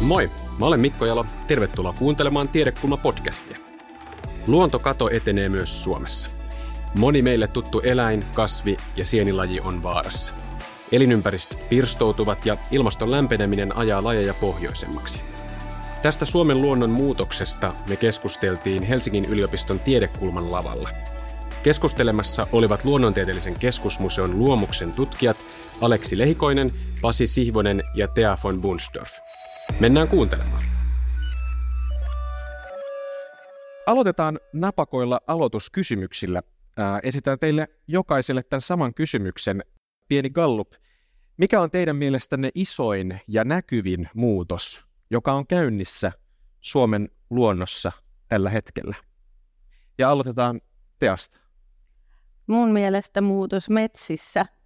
Moi, mä olen Mikko Jalo. Tervetuloa kuuntelemaan Tiedekulma-podcastia. Luontokato etenee myös Suomessa. Moni meille tuttu eläin, kasvi ja sienilaji on vaarassa. Elinympäristöt pirstoutuvat ja ilmaston lämpeneminen ajaa lajeja pohjoisemmaksi. Tästä Suomen luonnon muutoksesta me keskusteltiin Helsingin yliopiston tiedekulman lavalla. Keskustelemassa olivat Luonnontieteellisen keskusmuseon luomuksen tutkijat Aleksi Lehikoinen, Pasi Sihvonen ja Thea von Bunsdorf. Mennään kuuntelemaan. Aloitetaan napakoilla aloituskysymyksillä. esitän teille jokaiselle tämän saman kysymyksen. Pieni gallup. Mikä on teidän mielestänne isoin ja näkyvin muutos, joka on käynnissä Suomen luonnossa tällä hetkellä? Ja aloitetaan Teasta. Mun mielestä muutos metsissä –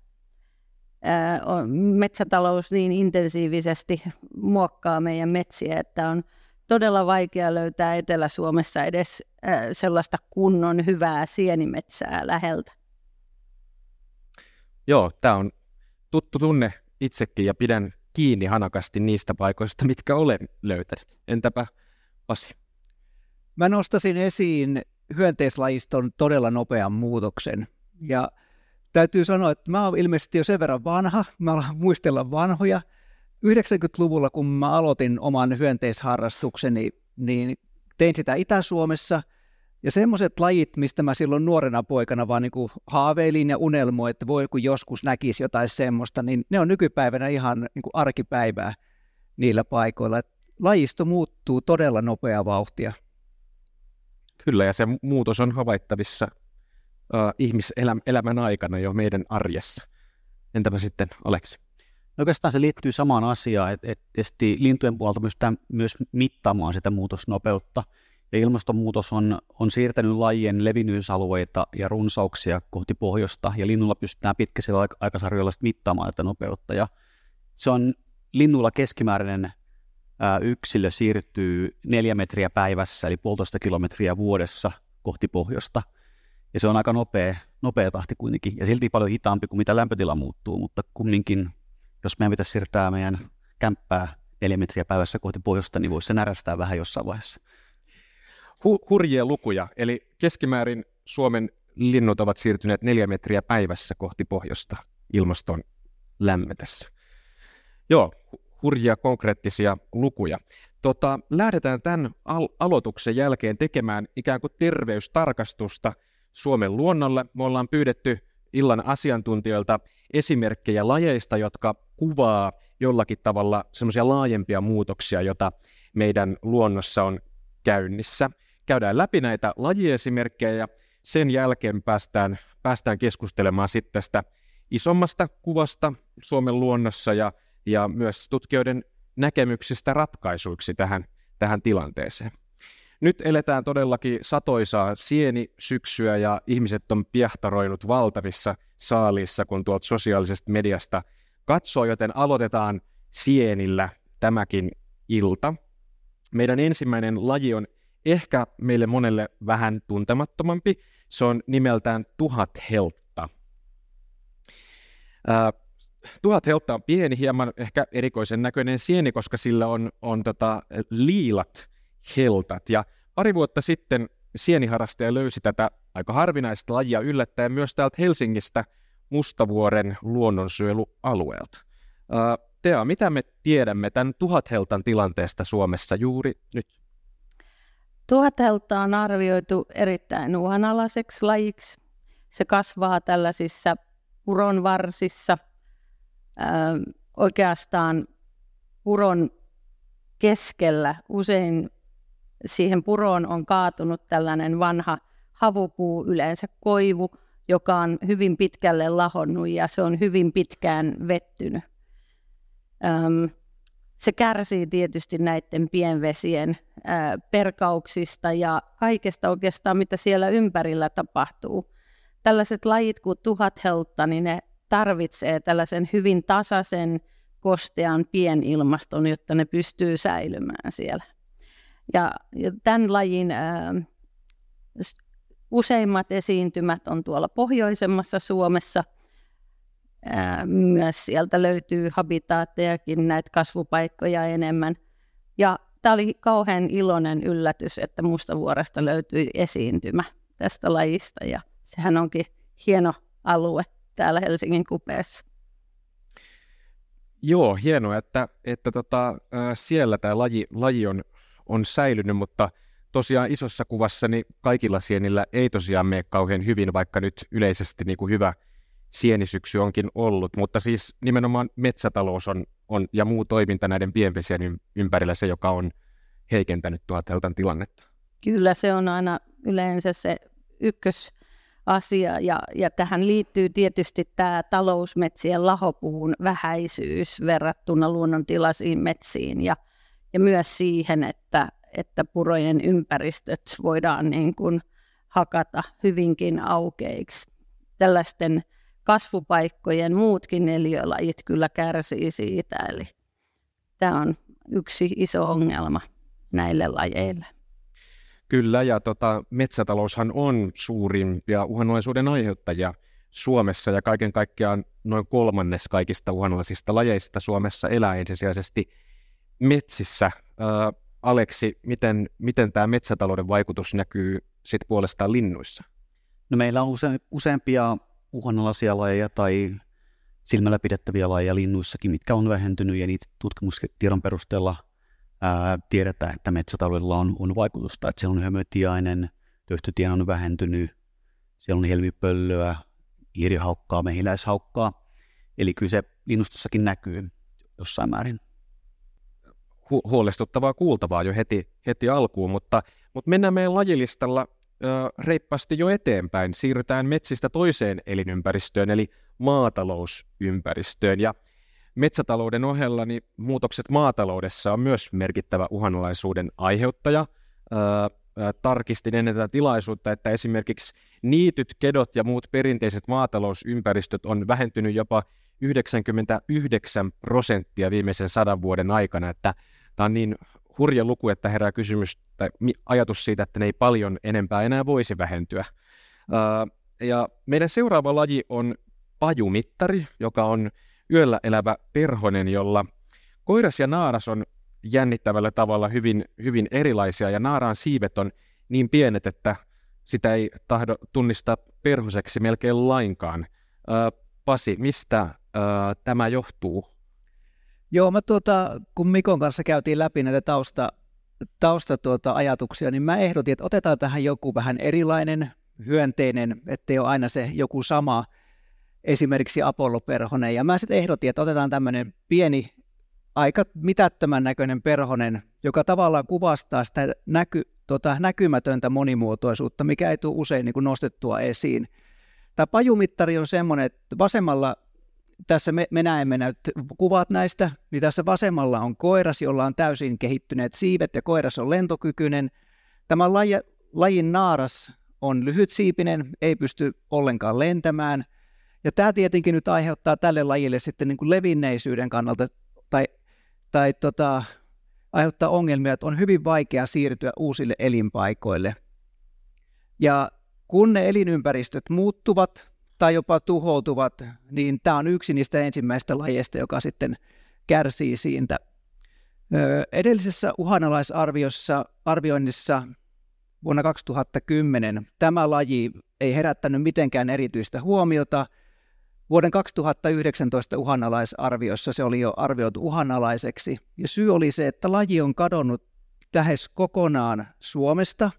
metsätalous niin intensiivisesti muokkaa meidän metsiä, että on todella vaikea löytää Etelä-Suomessa edes sellaista kunnon hyvää sienimetsää läheltä. Joo, tämä on tuttu tunne itsekin ja pidän kiinni hanakasti niistä paikoista, mitkä olen löytänyt. Entäpä Pasi? Mä nostasin esiin hyönteislajiston todella nopean muutoksen. Ja täytyy sanoa, että mä oon ilmeisesti jo sen verran vanha, mä alan muistella vanhoja. 90-luvulla, kun mä aloitin oman hyönteisharrastukseni, niin tein sitä Itä-Suomessa, ja semmoiset lajit, mistä mä silloin nuorena poikana vaan niin haaveilin ja unelmoin, että voi kun joskus näkisi jotain semmoista, niin ne on nykypäivänä ihan niin kuin arkipäivää niillä paikoilla. Et lajisto muuttuu todella nopea vauhtia. Kyllä, ja se muutos on havaittavissa ihmiselämän aikana jo meidän arjessa. Entäpä sitten Aleksi? No oikeastaan se liittyy samaan asiaan, että et esti lintujen puolta pystytään myös mittaamaan sitä muutosnopeutta. Ja ilmastonmuutos on, on siirtänyt lajien levinnyysalueita ja runsauksia kohti pohjoista, ja linnulla pystytään pitkäisellä aikasarjoilla mittaamaan tätä nopeutta. Ja se on linnulla keskimääräinen ää, yksilö siirtyy neljä metriä päivässä, eli puolitoista kilometriä vuodessa kohti pohjoista – ja se on aika nopea, nopea tahti kuitenkin, ja silti paljon hitaampi kuin mitä lämpötila muuttuu, mutta kumminkin, jos meidän pitäisi siirtää meidän kämppää neljä metriä päivässä kohti pohjoista, niin voisi se närästää vähän jossain vaiheessa. Hu- hurjia lukuja, eli keskimäärin Suomen linnut ovat siirtyneet neljä metriä päivässä kohti pohjoista ilmaston lämmetessä. Joo, hurjia konkreettisia lukuja. Tota, lähdetään tämän al- aloituksen jälkeen tekemään ikään kuin terveystarkastusta – Suomen luonnolle. Me ollaan pyydetty illan asiantuntijoilta esimerkkejä lajeista, jotka kuvaa jollakin tavalla semmoisia laajempia muutoksia, joita meidän luonnossa on käynnissä. Käydään läpi näitä lajiesimerkkejä ja sen jälkeen päästään, päästään keskustelemaan sitten tästä isommasta kuvasta Suomen luonnossa ja, ja myös tutkijoiden näkemyksistä ratkaisuiksi tähän, tähän tilanteeseen. Nyt eletään todellakin satoisaa syksyä ja ihmiset on piehtaroinut valtavissa saaliissa, kun tuolta sosiaalisesta mediasta katsoo, joten aloitetaan sienillä tämäkin ilta. Meidän ensimmäinen laji on ehkä meille monelle vähän tuntemattomampi. Se on nimeltään tuhatheltta. Ää, tuhat heltta on pieni, hieman ehkä erikoisen näköinen sieni, koska sillä on, on tota, liilat heltat. Ja pari vuotta sitten sieniharrastaja löysi tätä aika harvinaista lajia yllättäen myös täältä Helsingistä Mustavuoren luonnonsuojelualueelta. Tea, mitä me tiedämme tämän tuhatheltan tilanteesta Suomessa juuri nyt? Tuhathelta on arvioitu erittäin uhanalaiseksi lajiksi. Se kasvaa tällaisissa puronvarsissa. Ö, oikeastaan puron keskellä usein siihen puroon on kaatunut tällainen vanha havupuu, yleensä koivu, joka on hyvin pitkälle lahonnut ja se on hyvin pitkään vettynyt. Öm, se kärsii tietysti näiden pienvesien ää, perkauksista ja kaikesta oikeastaan, mitä siellä ympärillä tapahtuu. Tällaiset lajit kuin tuhatheltta, niin ne tarvitsee tällaisen hyvin tasaisen, kostean pienilmaston, jotta ne pystyy säilymään siellä. Ja, ja tämän lajin ää, useimmat esiintymät on tuolla pohjoisemmassa Suomessa. Ää, myös sieltä löytyy habitaattejakin, näitä kasvupaikkoja enemmän. Ja tämä oli kauhean iloinen yllätys, että Mustavuoresta löytyi esiintymä tästä lajista ja sehän onkin hieno alue täällä Helsingin kupeessa. Joo, hienoa, että, että tota, siellä tämä laji, laji on, on säilynyt, mutta tosiaan isossa kuvassa niin kaikilla sienillä ei tosiaan mene kauhean hyvin, vaikka nyt yleisesti niin kuin hyvä sienisyksy onkin ollut, mutta siis nimenomaan metsätalous on, on ja muu toiminta näiden pienvesien ympärillä se, joka on heikentänyt tuota teltan tilannetta. Kyllä se on aina yleensä se ykkösasia ja, ja tähän liittyy tietysti tämä talousmetsien lahopuun vähäisyys verrattuna luonnontilaisiin metsiin ja, ja myös siihen, että, että purojen ympäristöt voidaan niin kuin hakata hyvinkin aukeiksi. Tällaisten kasvupaikkojen muutkin eliölajit kyllä kärsii siitä, eli tämä on yksi iso ongelma näille lajeille. Kyllä, ja tota, metsätaloushan on suurimpia uhanalaisuuden aiheuttajia Suomessa, ja kaiken kaikkiaan noin kolmannes kaikista uhanalaisista lajeista Suomessa elää ensisijaisesti metsissä. Ää, Aleksi, miten, miten tämä metsätalouden vaikutus näkyy sitten puolestaan linnuissa? No meillä on use, useampia uhanalaisia lajeja tai silmällä pidettäviä lajeja linnuissakin, mitkä on vähentynyt, ja niitä tutkimustiedon perusteella – ää, tiedetään, että metsätaloudella on, on vaikutusta, että siellä on hömötiainen, töyhtötien on vähentynyt, siellä on helmipöllöä, iirihaukkaa, mehiläishaukkaa, eli kyllä se linnustossakin näkyy jossain määrin. Hu- huolestuttavaa kuultavaa jo heti, heti alkuun, mutta, mutta mennään meidän lajilistalla ö, reippaasti jo eteenpäin. Siirrytään metsistä toiseen elinympäristöön, eli maatalousympäristöön. Ja Metsätalouden ohella niin muutokset maataloudessa on myös merkittävä uhanalaisuuden aiheuttaja. Öö, tarkistin ennen tätä tilaisuutta, että esimerkiksi niityt, kedot ja muut perinteiset maatalousympäristöt on vähentynyt jopa 99 prosenttia viimeisen sadan vuoden aikana, että tämä on niin hurja luku, että herää kysymys tai ajatus siitä, että ne ei paljon enempää enää voisi vähentyä. ja meidän seuraava laji on pajumittari, joka on yöllä elävä perhonen, jolla koiras ja naaras on jännittävällä tavalla hyvin, hyvin erilaisia, ja naaraan siivet on niin pienet, että sitä ei tahdo tunnistaa perhoseksi melkein lainkaan. Pasi, mistä tämä johtuu? Joo, mä tuota, kun Mikon kanssa käytiin läpi näitä tausta, tausta tuota, ajatuksia, niin mä ehdotin, että otetaan tähän joku vähän erilainen, hyönteinen, ettei ole aina se joku sama – esimerkiksi Apollo-perhonen. Ja mä sitten ehdotin, että otetaan tämmöinen pieni, aika mitättömän näköinen perhonen, joka tavallaan kuvastaa sitä näky, tota, näkymätöntä monimuotoisuutta, mikä ei tule usein niin kuin nostettua esiin. Tämä pajumittari on semmoinen, että vasemmalla, tässä me, me näemme näyt, kuvat näistä, niin tässä vasemmalla on koiras, jolla on täysin kehittyneet siivet ja koiras on lentokykyinen. Tämä laji, lajin naaras on lyhytsiipinen, ei pysty ollenkaan lentämään – ja tämä tietenkin nyt aiheuttaa tälle lajille sitten niin kuin levinneisyyden kannalta tai, tai tota, aiheuttaa ongelmia, että on hyvin vaikea siirtyä uusille elinpaikoille. Ja kun ne elinympäristöt muuttuvat tai jopa tuhoutuvat, niin tämä on yksi niistä ensimmäistä lajeista, joka sitten kärsii siitä. Edellisessä uhanalaisarviossa arvioinnissa vuonna 2010 tämä laji ei herättänyt mitenkään erityistä huomiota – Vuoden 2019 uhanalaisarviossa se oli jo arvioitu uhanalaiseksi, ja syy oli se, että laji on kadonnut lähes kokonaan Suomesta.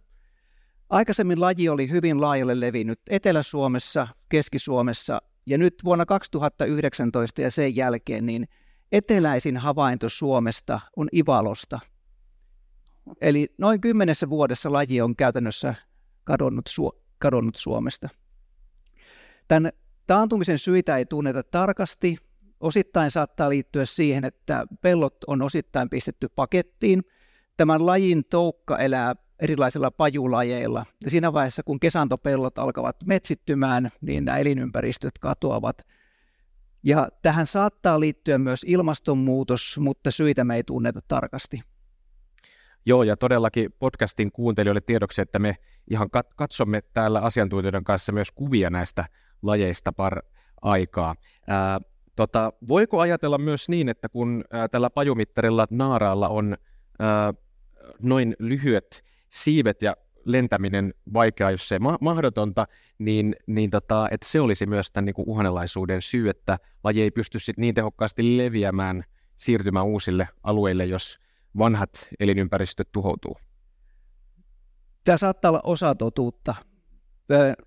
Aikaisemmin laji oli hyvin laajalle levinnyt Etelä-Suomessa, Keski-Suomessa, ja nyt vuonna 2019 ja sen jälkeen niin eteläisin havainto Suomesta on Ivalosta. Eli noin kymmenessä vuodessa laji on käytännössä kadonnut, Su- kadonnut Suomesta. Tämän Taantumisen syitä ei tunneta tarkasti. Osittain saattaa liittyä siihen, että pellot on osittain pistetty pakettiin. Tämän lajin toukka elää erilaisilla pajulajeilla. Ja siinä vaiheessa, kun kesantopellot alkavat metsittymään, niin nämä elinympäristöt katoavat. Ja tähän saattaa liittyä myös ilmastonmuutos, mutta syitä me ei tunneta tarkasti. Joo, ja todellakin podcastin kuuntelijoille tiedoksi, että me ihan katsomme täällä asiantuntijoiden kanssa myös kuvia näistä lajeista par aikaa. Ää, tota, voiko ajatella myös niin, että kun ää, tällä pajumittarilla naaraalla on ää, noin lyhyet siivet ja lentäminen vaikeaa, jos se ma- mahdotonta, niin, niin tota, että se olisi myös tämän niin kuin uhanalaisuuden syy, että laji ei pysty sit niin tehokkaasti leviämään, siirtymään uusille alueille, jos vanhat elinympäristöt tuhoutuu. Tämä saattaa olla osa totuutta.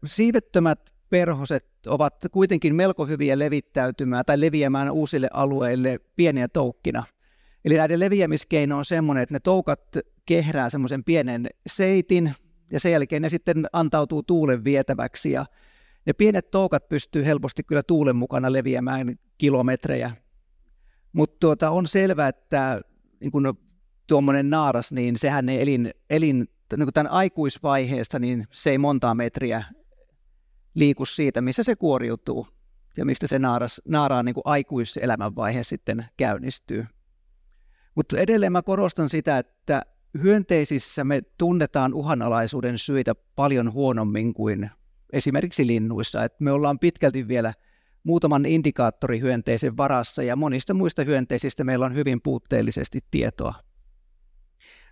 Siivettömät perhoset ovat kuitenkin melko hyviä levittäytymään tai leviämään uusille alueille pieniä toukkina. Eli näiden leviämiskeino on semmoinen, että ne toukat kehrää semmoisen pienen seitin, ja sen jälkeen ne sitten antautuu tuulen vietäväksi, ja ne pienet toukat pystyy helposti kyllä tuulen mukana leviämään kilometrejä. Mutta tuota, on selvää, että niin kun tuommoinen naaras, niin sehän ei elin, elin niin tämän aikuisvaiheesta, niin se ei montaa metriä liiku siitä, missä se kuoriutuu ja mistä se naaras, naaraan niin aikuiselämän vaihe sitten käynnistyy. Mutta edelleen mä korostan sitä, että hyönteisissä me tunnetaan uhanalaisuuden syitä paljon huonommin kuin esimerkiksi linnuissa. Et me ollaan pitkälti vielä muutaman indikaattorihyönteisen varassa ja monista muista hyönteisistä meillä on hyvin puutteellisesti tietoa.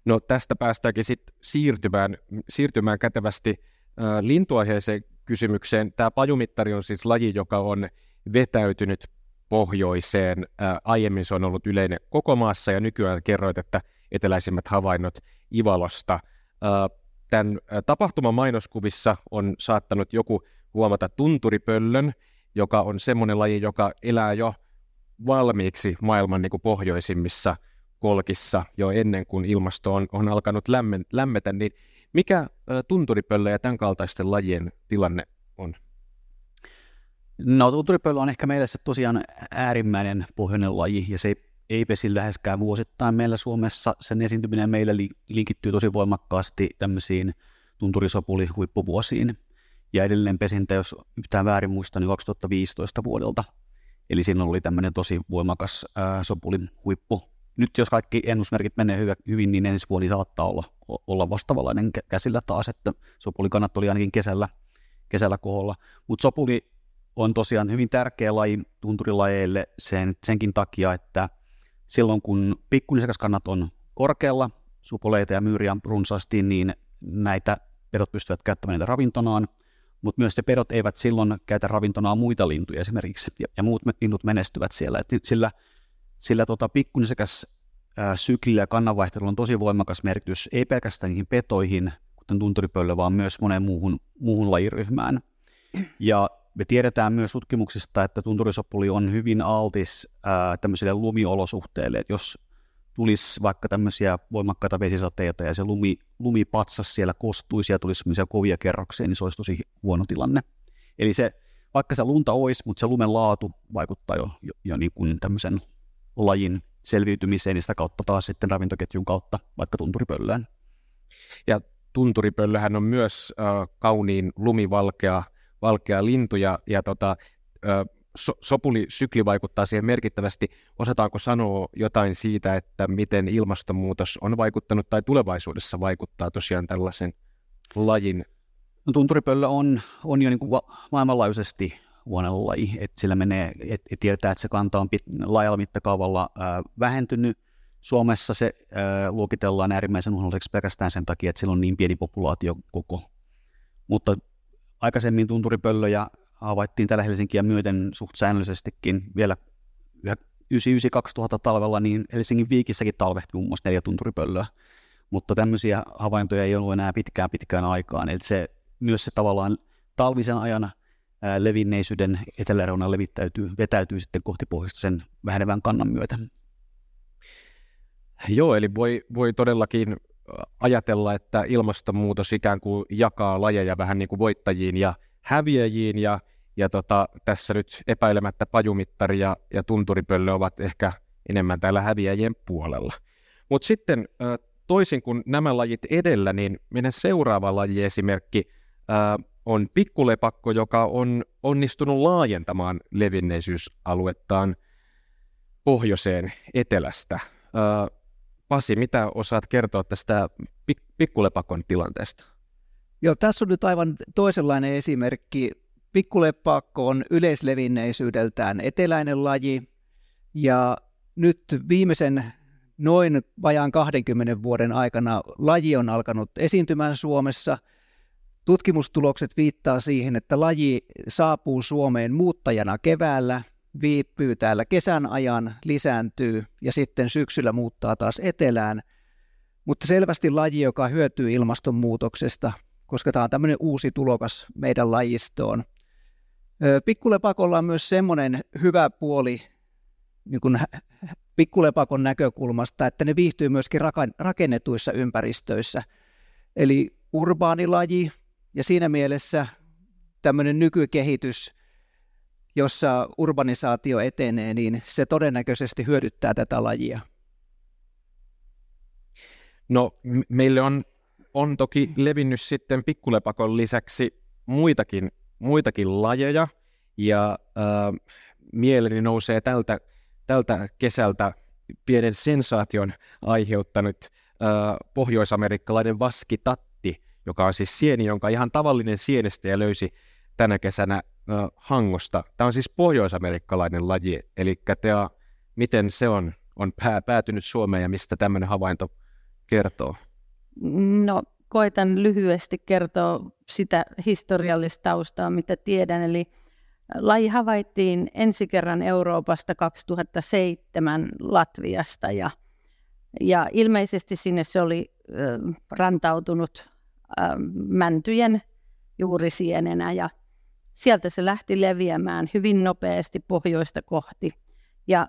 No tästä päästäänkin sitten siirtymään, siirtymään kätevästi äh, lintuaiheeseen kysymykseen. Tämä pajumittari on siis laji, joka on vetäytynyt pohjoiseen. Äh, aiemmin se on ollut yleinen koko maassa ja nykyään kerroit, että eteläisimmät havainnot Ivalosta. Äh, tämän tapahtuman mainoskuvissa on saattanut joku huomata tunturipöllön, joka on semmoinen laji, joka elää jo valmiiksi maailman niin kuin pohjoisimmissa kolkissa jo ennen kuin ilmasto on, on alkanut lämmetä, niin mikä tunturipöllö ja tämän kaltaisten lajien tilanne? No tunturipöllö on ehkä meille se tosiaan äärimmäinen pohjoinen laji ja se ei, ei pesi läheskään vuosittain meillä Suomessa. Sen esiintyminen meillä linkittyy tosi voimakkaasti tämmöisiin tunturisopuli huippuvuosiin. Ja edellinen pesintä, jos yhtään väärin muistan, niin 2015 vuodelta. Eli siinä oli tämmöinen tosi voimakas ää, sopulin huippu. Nyt jos kaikki ennusmerkit menee hyvin, niin ensi vuonna saattaa olla olla vastavalainen käsillä taas, että sopulikannat oli ainakin kesällä, kesällä koholla. Mutta sopuli on tosiaan hyvin tärkeä laji tunturilajeille sen, senkin takia, että silloin kun pikkunisekaskannat on korkealla, supoleita ja myyriä runsaasti, niin näitä pedot pystyvät käyttämään niitä ravintonaan, mutta myös ne pedot eivät silloin käytä ravintonaa muita lintuja esimerkiksi, ja, ja muut linnut menestyvät siellä. Et sillä sillä tota, pikkunisekäs syklillä ja kannanvaihtelulla on tosi voimakas merkitys, ei pelkästään niihin petoihin, kuten tunturipöllö, vaan myös moneen muuhun, muuhun lajiryhmään. Ja me tiedetään myös tutkimuksista, että tunturisopuli on hyvin altis ää, tämmöisille lumiolosuhteille, että jos tulisi vaikka tämmöisiä voimakkaita vesisateita ja se lumi, lumipatsas siellä kostuisi ja tulisi semmoisia kovia kerroksia, niin se olisi tosi huono tilanne. Eli se, vaikka se lunta olisi, mutta se lumen laatu vaikuttaa jo, jo, jo niin kuin tämmöisen lajin selviytymiseen ja sitä kautta taas sitten ravintoketjun kautta vaikka tunturipöllään. Ja tunturipöllöhän on myös äh, kauniin lumivalkea valkea lintu ja, ja tota, so, sopulisykli vaikuttaa siihen merkittävästi. Osataanko sanoa jotain siitä, että miten ilmastonmuutos on vaikuttanut tai tulevaisuudessa vaikuttaa tosiaan tällaisen lajin? No, tunturipöllö on, on jo niin kuin maailmanlaajuisesti huonolla laji, että sillä menee, että et tiedetään, että se kanta on pit, laajalla mittakaavalla ää, vähentynyt. Suomessa se ää, luokitellaan äärimmäisen uhanalaiseksi pelkästään sen takia, että sillä on niin pieni populaatio koko. Mutta aikaisemmin tunturipöllöjä havaittiin tällä Helsinkiä myöten suht säännöllisestikin vielä 99-2000 talvella, niin Helsingin viikissäkin talvehti muun muassa neljä tunturipöllöä, mutta tämmöisiä havaintoja ei ollut enää pitkään pitkään aikaan, eli se myös se tavallaan talvisen ajan levinneisyyden eteläreuna levittäytyy, vetäytyy sitten kohti pohjoista sen vähenevän kannan myötä. Joo, eli voi, voi todellakin ajatella, että ilmastonmuutos ikään kuin jakaa lajeja vähän niin kuin voittajiin ja häviäjiin, ja, ja tota, tässä nyt epäilemättä pajumittari ja, ja tunturipöllö ovat ehkä enemmän täällä häviäjien puolella. Mutta sitten toisin kuin nämä lajit edellä, niin meidän seuraava lajiesimerkki on pikkulepakko, joka on onnistunut laajentamaan levinneisyysaluettaan pohjoiseen etelästä. Pasi, mitä osaat kertoa tästä pik- pikkulepakon tilanteesta? Joo, tässä on nyt aivan toisenlainen esimerkki. Pikkulepakko on yleislevinneisyydeltään eteläinen laji, ja nyt viimeisen noin vajaan 20 vuoden aikana laji on alkanut esiintymään Suomessa. Tutkimustulokset viittaa siihen, että laji saapuu Suomeen muuttajana keväällä, viipyy täällä kesän ajan, lisääntyy ja sitten syksyllä muuttaa taas etelään. Mutta selvästi laji, joka hyötyy ilmastonmuutoksesta, koska tämä on tämmöinen uusi tulokas meidän lajistoon. Pikkulepakolla on myös semmoinen hyvä puoli niin kuin pikkulepakon näkökulmasta, että ne viihtyy myöskin rakennetuissa ympäristöissä. Eli urbaanilaji ja siinä mielessä tämmöinen nykykehitys, jossa urbanisaatio etenee, niin se todennäköisesti hyödyttää tätä lajia. No meille on, on toki levinnyt sitten pikkulepakon lisäksi muitakin, muitakin lajeja, ja äh, mieleni nousee tältä tältä kesältä pienen sensaation aiheuttanut äh, pohjoisamerikkalainen vaskitatti, joka on siis sieni, jonka ihan tavallinen sienestä ja löysi tänä kesänä äh, Hangosta. Tämä on siis pohjoisamerikkalainen laji, eli tea, miten se on, on pää, päätynyt Suomeen ja mistä tämmöinen havainto kertoo? No, koitan lyhyesti kertoa sitä historiallista taustaa, mitä tiedän. Eli Laji havaittiin ensi kerran Euroopasta 2007 Latviasta ja, ja ilmeisesti sinne se oli ö, rantautunut ö, mäntyjen juurisienenä ja sieltä se lähti leviämään hyvin nopeasti pohjoista kohti. Ja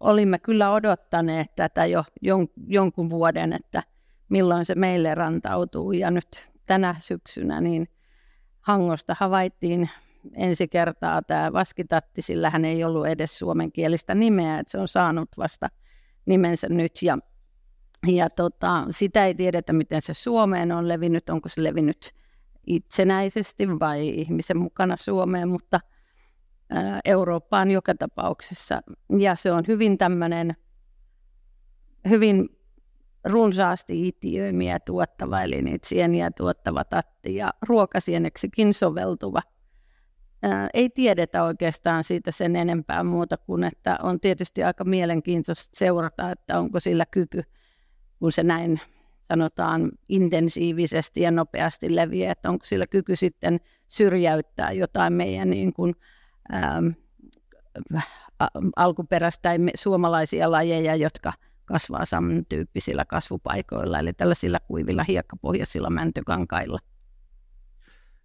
olimme kyllä odottaneet tätä jo jon, jonkun vuoden, että milloin se meille rantautuu. Ja nyt tänä syksynä niin Hangosta havaittiin ensi kertaa tämä vaskitatti, sillä hän ei ollut edes suomenkielistä nimeä, että se on saanut vasta nimensä nyt ja, ja tota, sitä ei tiedetä, miten se Suomeen on levinnyt, onko se levinnyt itsenäisesti vai ihmisen mukana Suomeen, mutta ää, Eurooppaan joka tapauksessa. Ja se on hyvin tämmöinen, hyvin runsaasti itiöimiä tuottava, eli niitä sieniä tuottava tatti ja ruokasieneksikin soveltuva – ei tiedetä oikeastaan siitä sen enempää muuta kuin, että on tietysti aika mielenkiintoista seurata, että onko sillä kyky, kun se näin sanotaan intensiivisesti ja nopeasti leviää, että onko sillä kyky sitten syrjäyttää jotain meidän niin kuin, ähm, alkuperäistä suomalaisia lajeja, jotka kasvaa samantyyppisillä kasvupaikoilla, eli tällaisilla kuivilla hiekkapohjaisilla mäntykankailla.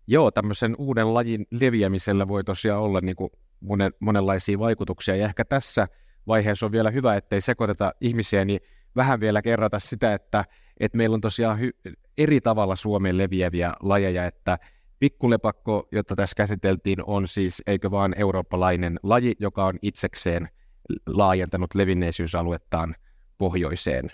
Joo, tämmöisen uuden lajin leviämisellä voi tosiaan olla niin kuin monen, monenlaisia vaikutuksia, ja ehkä tässä vaiheessa on vielä hyvä, ettei sekoiteta ihmisiä, niin vähän vielä kerrata sitä, että, että meillä on tosiaan hy- eri tavalla Suomeen leviäviä lajeja, että pikkulepakko, jota tässä käsiteltiin, on siis, eikö vaan eurooppalainen laji, joka on itsekseen laajentanut levinneisyysaluettaan pohjoiseen.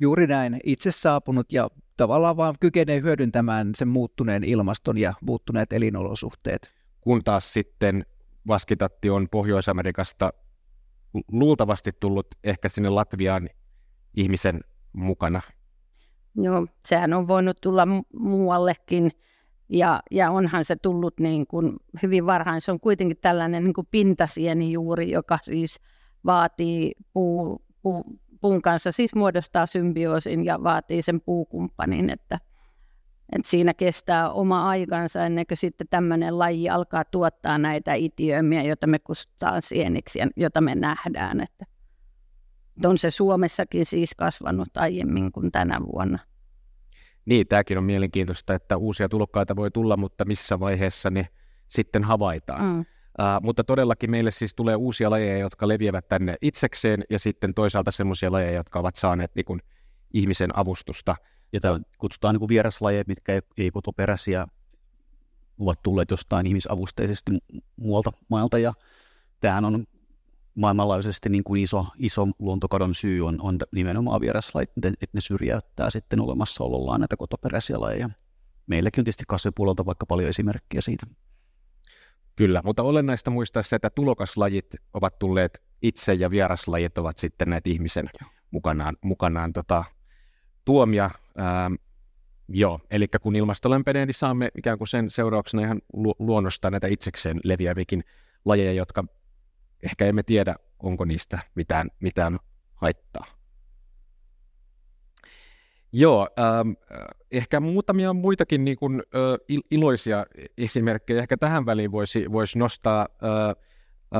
Juuri näin, itse saapunut ja tavallaan vaan kykenee hyödyntämään sen muuttuneen ilmaston ja muuttuneet elinolosuhteet. Kun taas sitten vaskitatti on Pohjois-Amerikasta luultavasti tullut ehkä sinne Latviaan ihmisen mukana. Joo, sehän on voinut tulla muuallekin ja, ja onhan se tullut niin kuin hyvin varhain. Se on kuitenkin tällainen niin kuin pintasieni juuri, joka siis vaatii puu, puu, puun kanssa siis muodostaa symbioosin ja vaatii sen puukumppanin, että, että siinä kestää oma aikansa ennen kuin sitten tämmöinen laji alkaa tuottaa näitä itiömiä, joita me kutsutaan sieniksi ja jota me nähdään. Että on se Suomessakin siis kasvanut aiemmin kuin tänä vuonna. Niin, tämäkin on mielenkiintoista, että uusia tulokkaita voi tulla, mutta missä vaiheessa ne sitten havaitaan. Mm. Uh, mutta todellakin meille siis tulee uusia lajeja, jotka leviävät tänne itsekseen, ja sitten toisaalta sellaisia lajeja, jotka ovat saaneet niin kuin, ihmisen avustusta. Ja tämä kutsutaan niin vieraslajeja, mitkä ei, ei kotoperäisiä, ovat tulleet jostain ihmisavusteisesti muualta mailta, ja tämähän on maailmanlaajuisesti niin kuin iso, iso luontokadon syy on, on nimenomaan vieraslajit, että ne syrjäyttää sitten olemassaolollaan näitä kotoperäisiä lajeja. Meilläkin on tietysti kasvipuolelta vaikka paljon esimerkkejä siitä. Kyllä, mutta olennaista muistaa se, että tulokaslajit ovat tulleet itse ja vieraslajit ovat sitten näitä ihmisen mukanaan, mukanaan tota, tuomia. Ähm, joo, eli kun ilmasto lämpenee, niin saamme ikään kuin sen seurauksena ihan lu- luonnosta näitä itsekseen leviävikin lajeja, jotka ehkä emme tiedä, onko niistä mitään, mitään haittaa. Joo, ähm, ehkä muutamia muitakin niin kuin, äh, iloisia esimerkkejä ehkä tähän väliin voisi, voisi nostaa. Äh,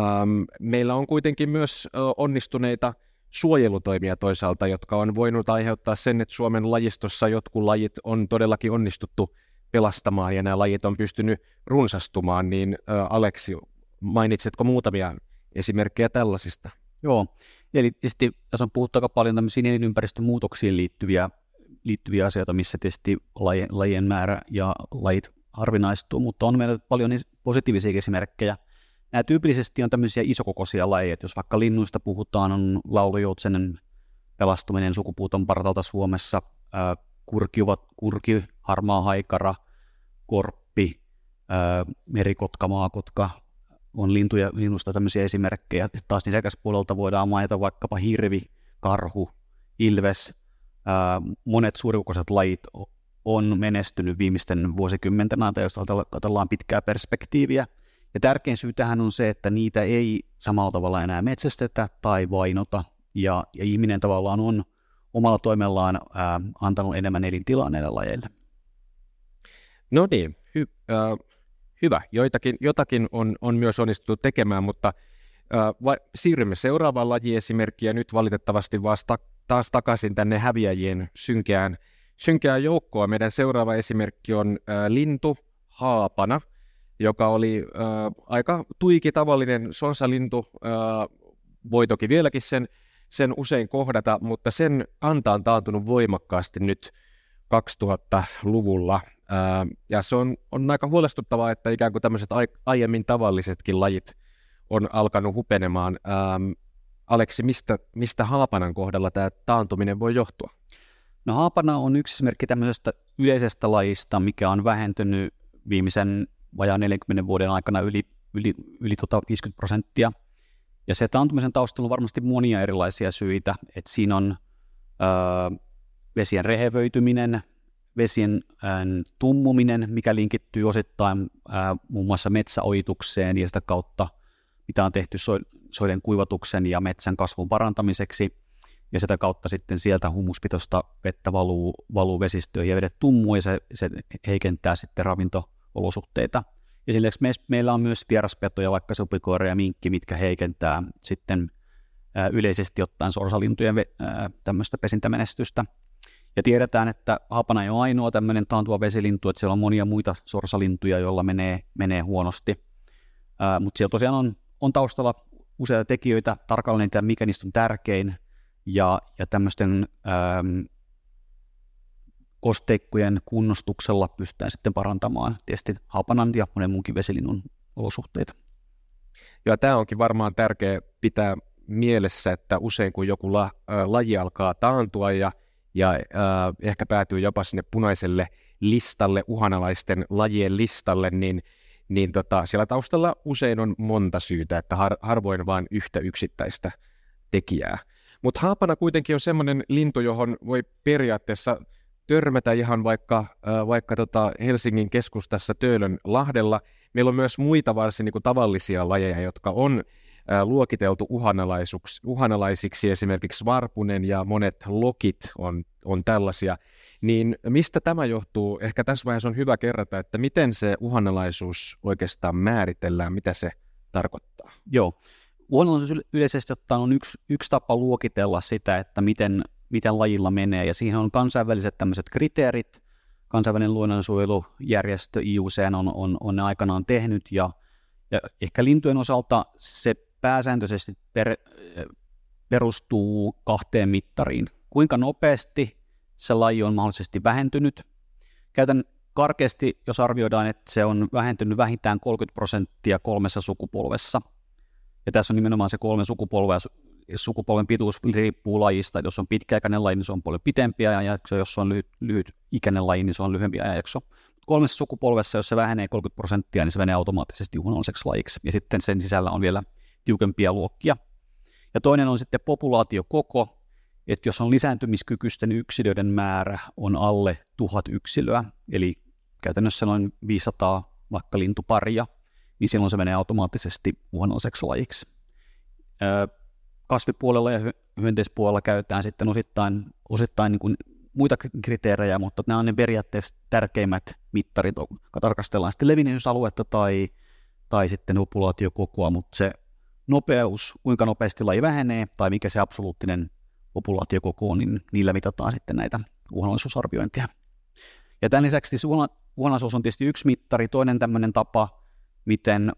ähm, meillä on kuitenkin myös äh, onnistuneita suojelutoimia toisaalta, jotka on voinut aiheuttaa sen, että Suomen lajistossa jotkut lajit on todellakin onnistuttu pelastamaan ja nämä lajit on pystynyt runsastumaan, niin äh, Aleksi, mainitsetko muutamia esimerkkejä tällaisista? Joo, eli tietysti tässä on puhuttu aika paljon tämmöisiin elinympäristön muutoksiin liittyviä, liittyviä asioita, missä tietysti lajien, lajien määrä ja lajit harvinaistuu, mutta on meillä paljon positiivisia esimerkkejä. Nämä tyypillisesti on tämmöisiä isokokoisia lajeja, jos vaikka linnuista puhutaan, on laulujoutsenen pelastuminen sukupuuton partalta Suomessa, kurki, kurki, harmaa haikara, korppi, merikotka, maakotka, on lintuja, linnusta tämmöisiä esimerkkejä. Taas nisäkäspuolelta voidaan mainita vaikkapa hirvi, karhu, ilves. monet suurikokoiset lajit on menestynyt viimeisten vuosikymmenten ajan, jos ajatellaan pitkää perspektiiviä. Ja tärkein syy tähän on se, että niitä ei samalla tavalla enää metsästetä tai vainota, ja, ja ihminen tavallaan on omalla toimellaan ää, antanut enemmän elintilaa näille lajeille. No niin, hy- äh, hyvä. Joitakin, jotakin on, on myös onnistuttu tekemään, mutta äh, va- siirrymme seuraavaan lajiesimerkkiin nyt valitettavasti vasta taas takaisin tänne häviäjien synkeään, synkeään joukkoon. Meidän seuraava esimerkki on äh, lintu haapana, joka oli äh, aika tuiki tavallinen sonsalintu, äh, voi toki vieläkin sen, sen usein kohdata, mutta sen kanta on taantunut voimakkaasti nyt 2000-luvulla. Ja se on, on aika huolestuttavaa, että ikään kuin tämmöiset aiemmin tavallisetkin lajit on alkanut hupenemaan. Aleksi, mistä, mistä haapanan kohdalla tämä taantuminen voi johtua? No haapana on yksi esimerkki tämmöisestä yleisestä lajista, mikä on vähentynyt viimeisen vajaan 40 vuoden aikana yli, yli, yli tota 50 prosenttia. Ja se taantumisen taustalla on varmasti monia erilaisia syitä, että siinä on öö, vesien rehevöityminen, vesien tummuminen, mikä linkittyy osittain muun muassa metsäojitukseen ja sitä kautta, mitä on tehty soiden kuivatuksen ja metsän kasvun parantamiseksi, ja sitä kautta sitten sieltä humuspitoista vettä valuu, valuu vesistöihin ja vedet tummuu, ja se, se heikentää sitten ravinto-olosuhteita. Ja me, meillä on myös vieraspetoja, vaikka supikoira ja minkki, mitkä heikentää sitten ää, yleisesti ottaen sorsalintujen ää, tämmöistä pesintämenestystä. Ja tiedetään, että hapana ei ole ainoa tämmöinen taantuva vesilintu, että siellä on monia muita sorsalintuja, joilla menee, menee huonosti. Ää, mutta siellä tosiaan on, on taustalla useita tekijöitä, tarkalleen niitä, mikä niistä on tärkein, ja, ja tämmöisten äm, kosteikkojen kunnostuksella pystytään sitten parantamaan tietysti hapanan ja monen muunkin vesilinnun olosuhteita. Ja tämä onkin varmaan tärkeä pitää mielessä, että usein kun joku la, ä, laji alkaa taantua ja ja äh, ehkä päätyy jopa sinne punaiselle listalle, uhanalaisten lajien listalle, niin, niin tota, siellä taustalla usein on monta syytä, että har, harvoin vain yhtä yksittäistä tekijää. Mutta haapana kuitenkin on semmoinen lintu, johon voi periaatteessa törmätä ihan vaikka, äh, vaikka tota Helsingin keskustassa Töölön lahdella. Meillä on myös muita varsin niin kuin, tavallisia lajeja, jotka on luokiteltu uhanalaisiksi, esimerkiksi varpunen ja monet lokit on, on tällaisia, niin mistä tämä johtuu? Ehkä tässä vaiheessa on hyvä kerrata, että miten se uhanalaisuus oikeastaan määritellään, mitä se tarkoittaa. Joo, uhanalaisuus yleisesti ottaen on yksi, yksi tapa luokitella sitä, että miten, miten lajilla menee, ja siihen on kansainväliset tämmöiset kriteerit, kansainvälinen luonnonsuojelujärjestö IUCN on, on, on ne aikanaan tehnyt, ja, ja ehkä lintujen osalta se pääsääntöisesti per, perustuu kahteen mittariin. Kuinka nopeasti se laji on mahdollisesti vähentynyt. Käytän karkeasti, jos arvioidaan, että se on vähentynyt vähintään 30 prosenttia kolmessa sukupolvessa. Ja tässä on nimenomaan se kolme sukupolvea, sukupolven pituus riippuu lajista. Jos on pitkäikäinen laji, niin se on paljon pitempi ajanjakso. Jos on lyhyt, lyhyt ikäinen laji, niin se on lyhyempi ajanjakso. Kolmessa sukupolvessa, jos se vähenee 30 prosenttia, niin se menee automaattisesti uhanalaiseksi lajiksi. Ja sitten sen sisällä on vielä tiukempia luokkia. Ja toinen on sitten populaatiokoko, että jos on lisääntymiskykyisten yksilöiden määrä on alle tuhat yksilöä, eli käytännössä noin 500 vaikka lintuparia, niin silloin se menee automaattisesti uhanalaiseksi lajiksi. Kasvipuolella ja hyönteispuolella käytetään sitten osittain, osittain niin kuin muita kriteerejä, mutta nämä on ne periaatteessa tärkeimmät mittarit, kun tarkastellaan sitten levinneisyysaluetta tai, tai sitten populaatiokokoa, mutta se nopeus, kuinka nopeasti laji vähenee tai mikä se absoluuttinen populaatiokoko on, niin niillä mitataan sitten näitä uhanalaisuusarviointia. Ja tämän lisäksi siis uhanalaisuus on tietysti yksi mittari, toinen tämmöinen tapa, miten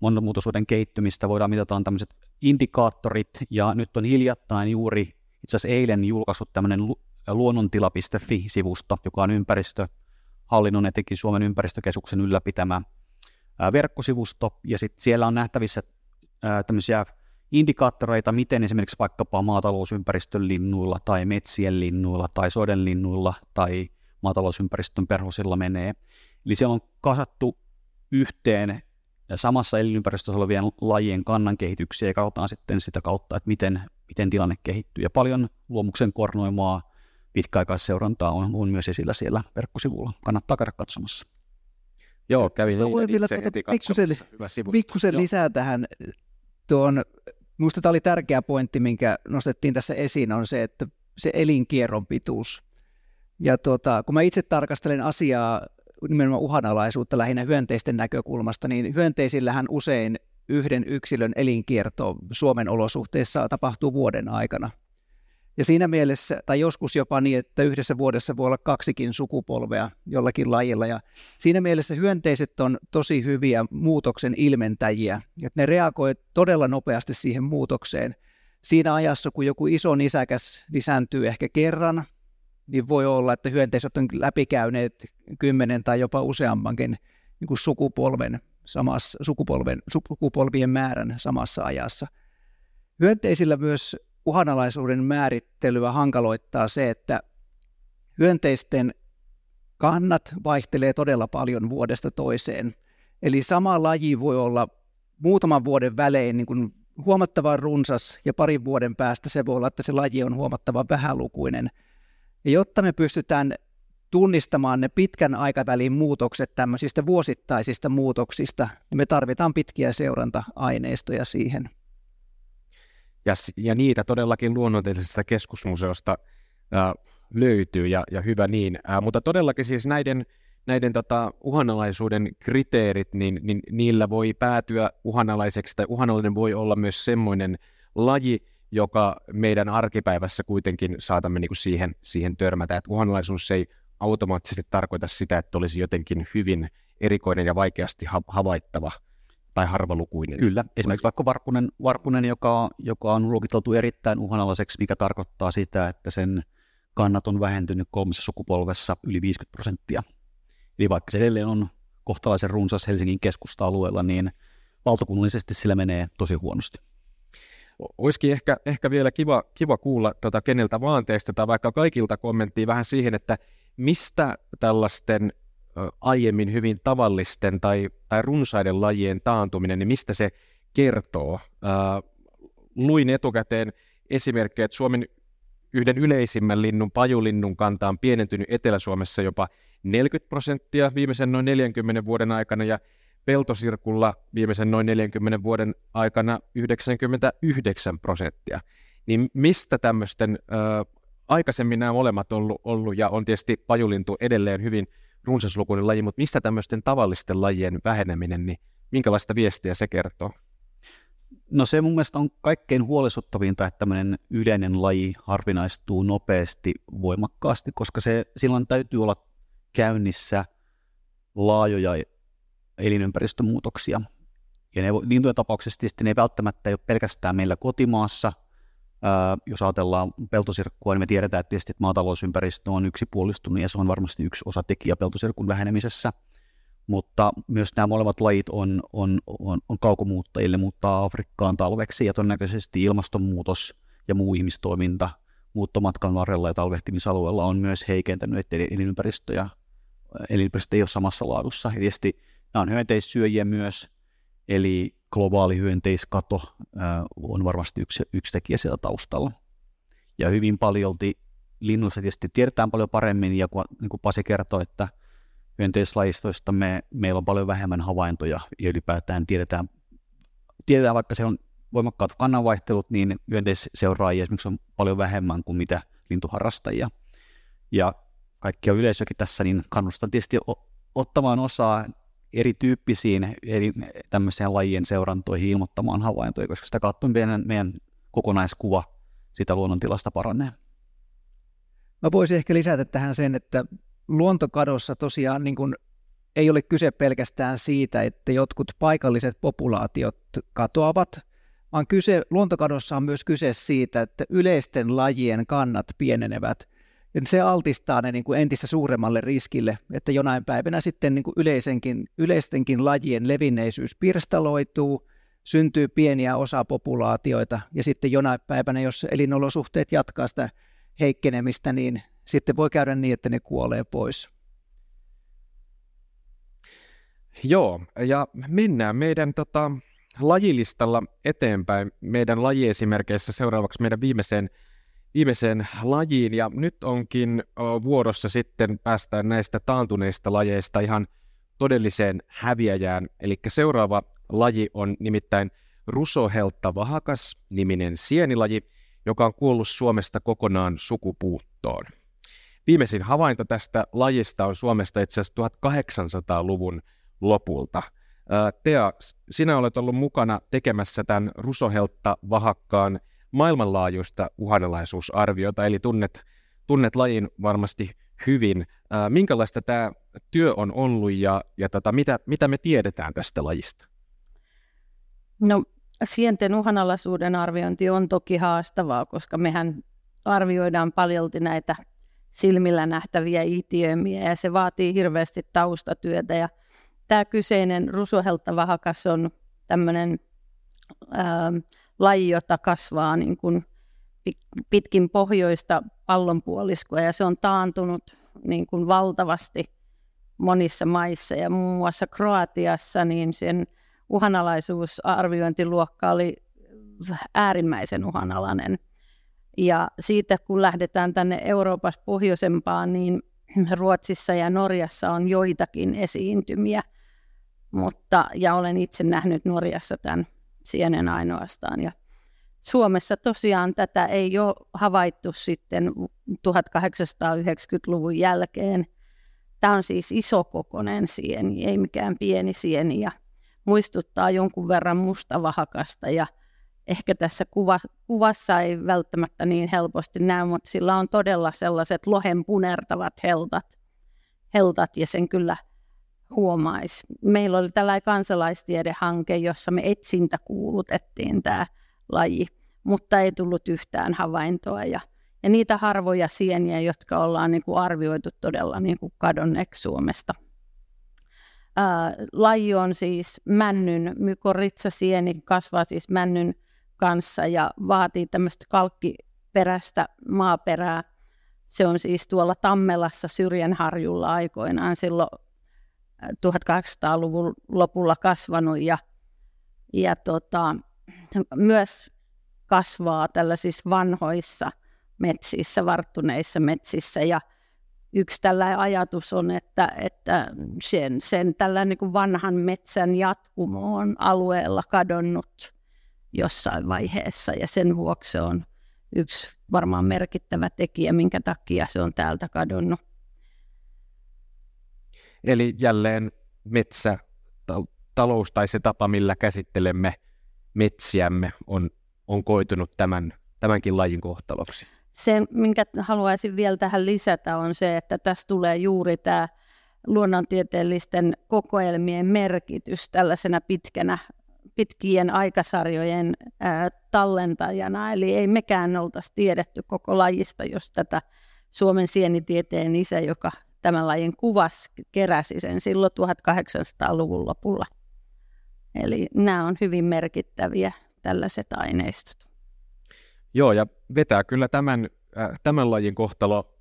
monimuotoisuuden kehittymistä voidaan mitata on tämmöiset indikaattorit, ja nyt on hiljattain juuri, itse asiassa eilen julkaissut tämmöinen luonnontila.fi-sivusto, joka on ympäristöhallinnon etenkin Suomen ympäristökeskuksen ylläpitämä verkkosivusto, ja sitten siellä on nähtävissä tämmöisiä indikaattoreita, miten esimerkiksi vaikkapa maatalousympäristön linnuilla tai metsien linnuilla tai soiden linnuilla tai maatalousympäristön perhosilla menee. Eli siellä on kasattu yhteen samassa elinympäristössä olevien lajien kannan kehityksiä ja katsotaan sitten sitä kautta, että miten, miten tilanne kehittyy. Ja paljon luomuksen kornoimaa pitkäaikaisseurantaa on, on myös esillä siellä verkkosivulla. Kannattaa käydä katsomassa. Joo, kävin voin vielä tuota pikkusen, pikkusen lisää tähän. Tuon, minusta tämä oli tärkeä pointti, minkä nostettiin tässä esiin, on se, että se elinkierron pituus. Ja tuota, kun mä itse tarkastelen asiaa nimenomaan uhanalaisuutta lähinnä hyönteisten näkökulmasta, niin hyönteisillähän usein yhden yksilön elinkierto Suomen olosuhteissa tapahtuu vuoden aikana. Ja siinä mielessä, tai joskus jopa niin, että yhdessä vuodessa voi olla kaksikin sukupolvea jollakin lajilla. Ja siinä mielessä hyönteiset on tosi hyviä muutoksen ilmentäjiä. Että ne reagoi todella nopeasti siihen muutokseen. Siinä ajassa, kun joku iso nisäkäs lisääntyy ehkä kerran, niin voi olla, että hyönteiset on läpikäyneet kymmenen tai jopa useammankin niin kuin sukupolven samassa, sukupolven, sukupolvien määrän samassa ajassa. Hyönteisillä myös uhanalaisuuden määrittelyä hankaloittaa se, että hyönteisten kannat vaihtelee todella paljon vuodesta toiseen. Eli sama laji voi olla muutaman vuoden välein niin kuin huomattavan runsas ja parin vuoden päästä se voi olla, että se laji on huomattavan vähälukuinen – ja jotta me pystytään tunnistamaan ne pitkän aikavälin muutokset tämmöisistä vuosittaisista muutoksista, niin me tarvitaan pitkiä seuranta-aineistoja siihen. Ja, ja niitä todellakin luonnontilaisesta keskusmuseosta ää, löytyy, ja, ja hyvä niin. Ää, mutta todellakin siis näiden, näiden tota, uhanalaisuuden kriteerit, niin, niin niillä voi päätyä uhanalaiseksi, tai uhanalainen voi olla myös semmoinen laji, joka meidän arkipäivässä kuitenkin saatamme niin kuin siihen, siihen törmätä. Että uhanalaisuus ei automaattisesti tarkoita sitä, että olisi jotenkin hyvin erikoinen ja vaikeasti havaittava tai harvalukuinen. Kyllä, esimerkiksi vaikka varpunen, varpunen joka, joka on luokiteltu erittäin uhanalaiseksi, mikä tarkoittaa sitä, että sen kannat on vähentynyt kolmessa sukupolvessa yli 50 prosenttia. Eli vaikka se edelleen on kohtalaisen runsas Helsingin keskusta-alueella, niin valtakunnallisesti sillä menee tosi huonosti olisikin ehkä, ehkä vielä kiva, kiva kuulla tota, keneltä vaan teistä tai vaikka kaikilta kommenttia vähän siihen, että mistä tällaisten aiemmin hyvin tavallisten tai, tai runsaiden lajien taantuminen, niin mistä se kertoo? Luin etukäteen esimerkkejä, että Suomen yhden yleisimmän linnun, pajulinnun kanta on pienentynyt Etelä-Suomessa jopa 40 prosenttia viimeisen noin 40 vuoden aikana, ja peltosirkulla viimeisen noin 40 vuoden aikana 99 prosenttia. Niin mistä tämmöisten, äh, aikaisemmin nämä molemmat ollut, ollut, ja on tietysti pajulintu edelleen hyvin runsaslukuinen laji, mutta mistä tämmöisten tavallisten lajien väheneminen, niin minkälaista viestiä se kertoo? No se mun mielestä on kaikkein huolestuttavinta, että tämmöinen yleinen laji harvinaistuu nopeasti, voimakkaasti, koska se silloin täytyy olla käynnissä laajoja elinympäristömuutoksia. Ja ne, lintujen tapauksessa tietysti ne ei välttämättä ole pelkästään meillä kotimaassa. Jos ajatellaan peltosirkkua, niin me tiedetään että tietysti, että maatalousympäristö on yksipuolistunut ja se on varmasti yksi osa tekijä peltosirkun vähenemisessä. Mutta myös nämä molemmat lajit on, on, on, on kaukomuuttajille muuttaa Afrikkaan talveksi ja todennäköisesti ilmastonmuutos ja muu ihmistoiminta muuttomatkan varrella ja talvehtimisalueella on myös heikentänyt, että elinympäristö, ja, elinympäristö ei ole samassa laadussa. Ja tietysti Nämä on hyönteissyöjiä myös, eli globaali hyönteiskato on varmasti yksi, yksi tekijä siellä taustalla. Ja hyvin paljolti linnuissa tietysti tiedetään paljon paremmin, ja kun, niin kuin Pasi kertoi, että hyönteislajistoista me, meillä on paljon vähemmän havaintoja, ja ylipäätään tiedetään, tiedetään vaikka se on voimakkaat kannanvaihtelut, niin hyönteisseuraajia esimerkiksi on paljon vähemmän kuin mitä lintuharrastajia. ja kaikkia yleisökin tässä, niin kannustan tietysti ottamaan osaa erityyppisiin eri tämmöiseen lajien seurantoihin ilmoittamaan havaintoja, koska sitä kautta meidän, meidän kokonaiskuva sitä luonnontilasta paranee. Mä voisin ehkä lisätä tähän sen, että luontokadossa tosiaan niin kuin ei ole kyse pelkästään siitä, että jotkut paikalliset populaatiot katoavat, vaan kyse, luontokadossa on myös kyse siitä, että yleisten lajien kannat pienenevät. Se altistaa ne niin kuin entistä suuremmalle riskille, että jonain päivänä sitten niin kuin yleisenkin, yleistenkin lajien levinneisyys pirstaloituu, syntyy pieniä osapopulaatioita, ja sitten jonain päivänä, jos elinolosuhteet jatkaa sitä heikkenemistä, niin sitten voi käydä niin, että ne kuolee pois. Joo, ja mennään meidän tota, lajilistalla eteenpäin meidän lajiesimerkeissä seuraavaksi meidän viimeiseen, viimeiseen lajiin. Ja nyt onkin vuorossa sitten päästään näistä taantuneista lajeista ihan todelliseen häviäjään. Eli seuraava laji on nimittäin Rusoheltta vahakas niminen sienilaji, joka on kuollut Suomesta kokonaan sukupuuttoon. Viimeisin havainto tästä lajista on Suomesta itse asiassa 1800-luvun lopulta. Tea, sinä olet ollut mukana tekemässä tämän Rusoheltta vahakkaan maailmanlaajuista uhanalaisuusarviota, eli tunnet, tunnet lajin varmasti hyvin. Minkälaista tämä työ on ollut ja, ja tota, mitä, mitä me tiedetään tästä lajista? No sienten uhanalaisuuden arviointi on toki haastavaa, koska mehän arvioidaan paljolti näitä silmillä nähtäviä itiömiä ja se vaatii hirveästi taustatyötä ja tämä kyseinen rusoheltavahakas on tämmöinen laji, jota kasvaa niin kuin pitkin pohjoista pallonpuoliskoa ja se on taantunut niin kuin valtavasti monissa maissa. Ja muun muassa Kroatiassa niin sen uhanalaisuusarviointiluokka oli äärimmäisen uhanalainen. Ja siitä kun lähdetään tänne Euroopasta pohjoisempaan, niin Ruotsissa ja Norjassa on joitakin esiintymiä – mutta, ja olen itse nähnyt Norjassa tämän sienen ainoastaan. Ja Suomessa tosiaan tätä ei ole havaittu sitten 1890-luvun jälkeen. Tämä on siis isokokoinen sieni, ei mikään pieni sieni ja muistuttaa jonkun verran mustavahakasta ja ehkä tässä kuva, kuvassa ei välttämättä niin helposti näy, mutta sillä on todella sellaiset lohen punertavat heltat, heltat ja sen kyllä huomaisi. Meillä oli tällainen kansalaistiedehanke, jossa me etsintä kuulutettiin tämä laji, mutta ei tullut yhtään havaintoa. Ja, ja niitä harvoja sieniä, jotka ollaan niin kuin arvioitu todella niin kuin kadonneeksi Suomesta. Ää, laji on siis männyn, mykoritsasieni kasvaa siis männyn kanssa ja vaatii tämmöistä kalkkiperäistä maaperää. Se on siis tuolla Tammelassa Syrjänharjulla aikoinaan silloin 1800-luvun lopulla kasvanut ja, ja tota, myös kasvaa tällaisissa vanhoissa metsissä, varttuneissa metsissä ja yksi tällainen ajatus on, että, että sen, sen tällainen niin vanhan metsän jatkumo on alueella kadonnut jossain vaiheessa ja sen vuoksi se on yksi varmaan merkittävä tekijä, minkä takia se on täältä kadonnut. Eli jälleen metsä, talous tai se tapa, millä käsittelemme metsiämme, on, on koitunut tämän, tämänkin lajin kohtaloksi. Se, minkä haluaisin vielä tähän lisätä, on se, että tässä tulee juuri tämä luonnontieteellisten kokoelmien merkitys tällaisena pitkänä, pitkien aikasarjojen ää, tallentajana. Eli ei mekään oltaisi tiedetty koko lajista, jos tätä Suomen sienitieteen isä, joka tämän lajin kuvas keräsi sen silloin 1800-luvun lopulla. Eli nämä on hyvin merkittäviä tällaiset aineistot. Joo, ja vetää kyllä tämän, äh, tämän lajin kohtalo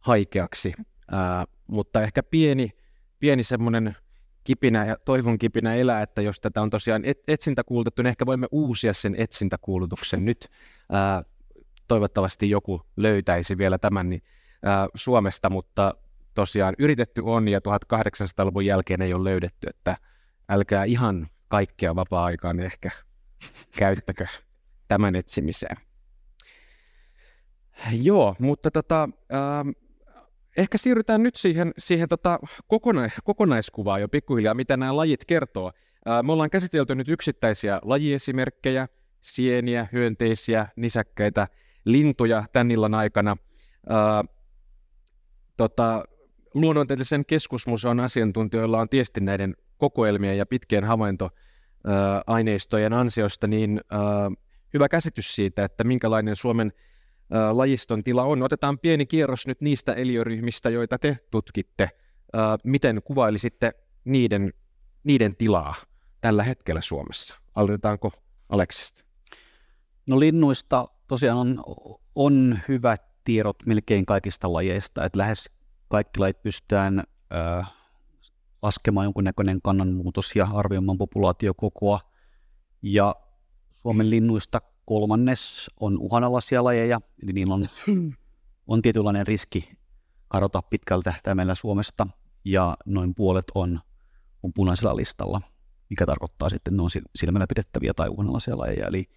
haikeaksi, äh, mutta ehkä pieni, pieni semmoinen kipinä ja toivon kipinä elää, että jos tätä on tosiaan et, etsintäkuulutettu, niin ehkä voimme uusia sen etsintäkuulutuksen nyt. Äh, toivottavasti joku löytäisi vielä tämän niin, äh, Suomesta, mutta tosiaan yritetty on ja 1800-luvun jälkeen ei ole löydetty, että älkää ihan kaikkea vapaa-aikaan ehkä käyttäkö tämän etsimiseen. Joo, mutta tota, ähm, ehkä siirrytään nyt siihen, siihen tota kokona- kokonaiskuvaan jo pikkuhiljaa, mitä nämä lajit kertoo. Me ollaan käsitelty nyt yksittäisiä lajiesimerkkejä, sieniä, hyönteisiä, nisäkkäitä, lintuja tän illan aikana. Ää, tota, luonnontieteellisen keskusmuseon asiantuntijoilla on tiesti näiden kokoelmien ja pitkien havaintoaineistojen ansiosta niin hyvä käsitys siitä, että minkälainen Suomen lajiston tila on. Otetaan pieni kierros nyt niistä eliöryhmistä, joita te tutkitte. Miten kuvailisitte niiden, niiden tilaa tällä hetkellä Suomessa? Aloitetaanko Aleksista? No linnuista tosiaan on, on hyvät tiedot melkein kaikista lajeista, että lähes kaikki lajit pystytään ö, laskemaan jonkunnäköinen kannanmuutos ja arvioimaan populaatiokokoa. Ja Suomen linnuista kolmannes on uhanalaisia lajeja, eli niillä on, on tietynlainen riski kadota pitkällä tähtäimellä Suomesta, ja noin puolet on, on punaisella listalla, mikä tarkoittaa sitten, että ne on silmällä pidettäviä tai uhanalaisia lajeja. Eli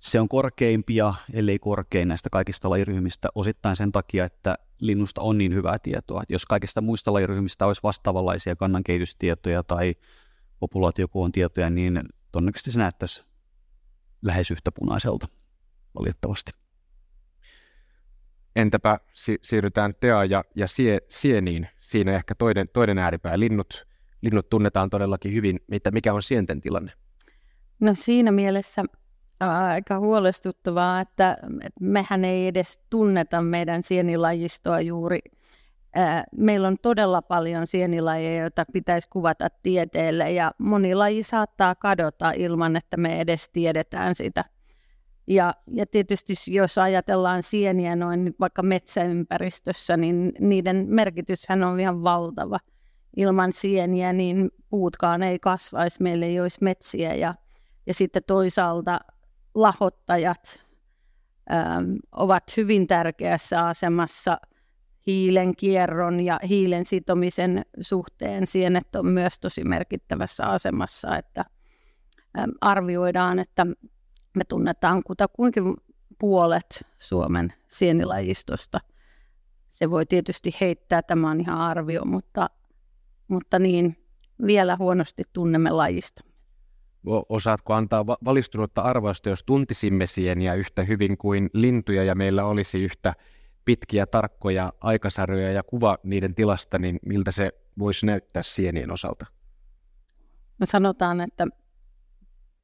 se on korkeimpia, ellei korkein näistä kaikista lajiryhmistä osittain sen takia, että linnusta on niin hyvää tietoa. Että jos kaikista muista lajiryhmistä olisi vastaavanlaisia kannankehitystietoja tai populaatiokoon tietoja, niin todennäköisesti se näyttäisi lähes yhtä punaiselta, valitettavasti. Entäpä si- siirrytään Tea ja, ja sie, Sieniin, siinä ehkä toinen, toinen ääripää. Linnut, linnut tunnetaan todellakin hyvin, mitä, mikä on sienten tilanne? No siinä mielessä aika huolestuttavaa, että mehän ei edes tunneta meidän sienilajistoa juuri. Meillä on todella paljon sienilajeja, joita pitäisi kuvata tieteelle ja moni laji saattaa kadota ilman, että me edes tiedetään sitä. Ja, ja tietysti jos ajatellaan sieniä noin vaikka metsäympäristössä, niin niiden merkityshän on ihan valtava. Ilman sieniä niin puutkaan ei kasvaisi, meillä ei olisi metsiä ja, ja sitten toisaalta lahottajat ähm, ovat hyvin tärkeässä asemassa hiilen kierron ja hiilen sitomisen suhteen. Sienet on myös tosi merkittävässä asemassa, että ähm, arvioidaan, että me tunnetaan kutakuinkin puolet Suomen sienilajistosta. Se voi tietysti heittää, tämä on ihan arvio, mutta, mutta niin vielä huonosti tunnemme lajista osaatko antaa valistunutta arvoista, jos tuntisimme sieniä yhtä hyvin kuin lintuja ja meillä olisi yhtä pitkiä, tarkkoja aikasarjoja ja kuva niiden tilasta, niin miltä se voisi näyttää sienien osalta? Me sanotaan, että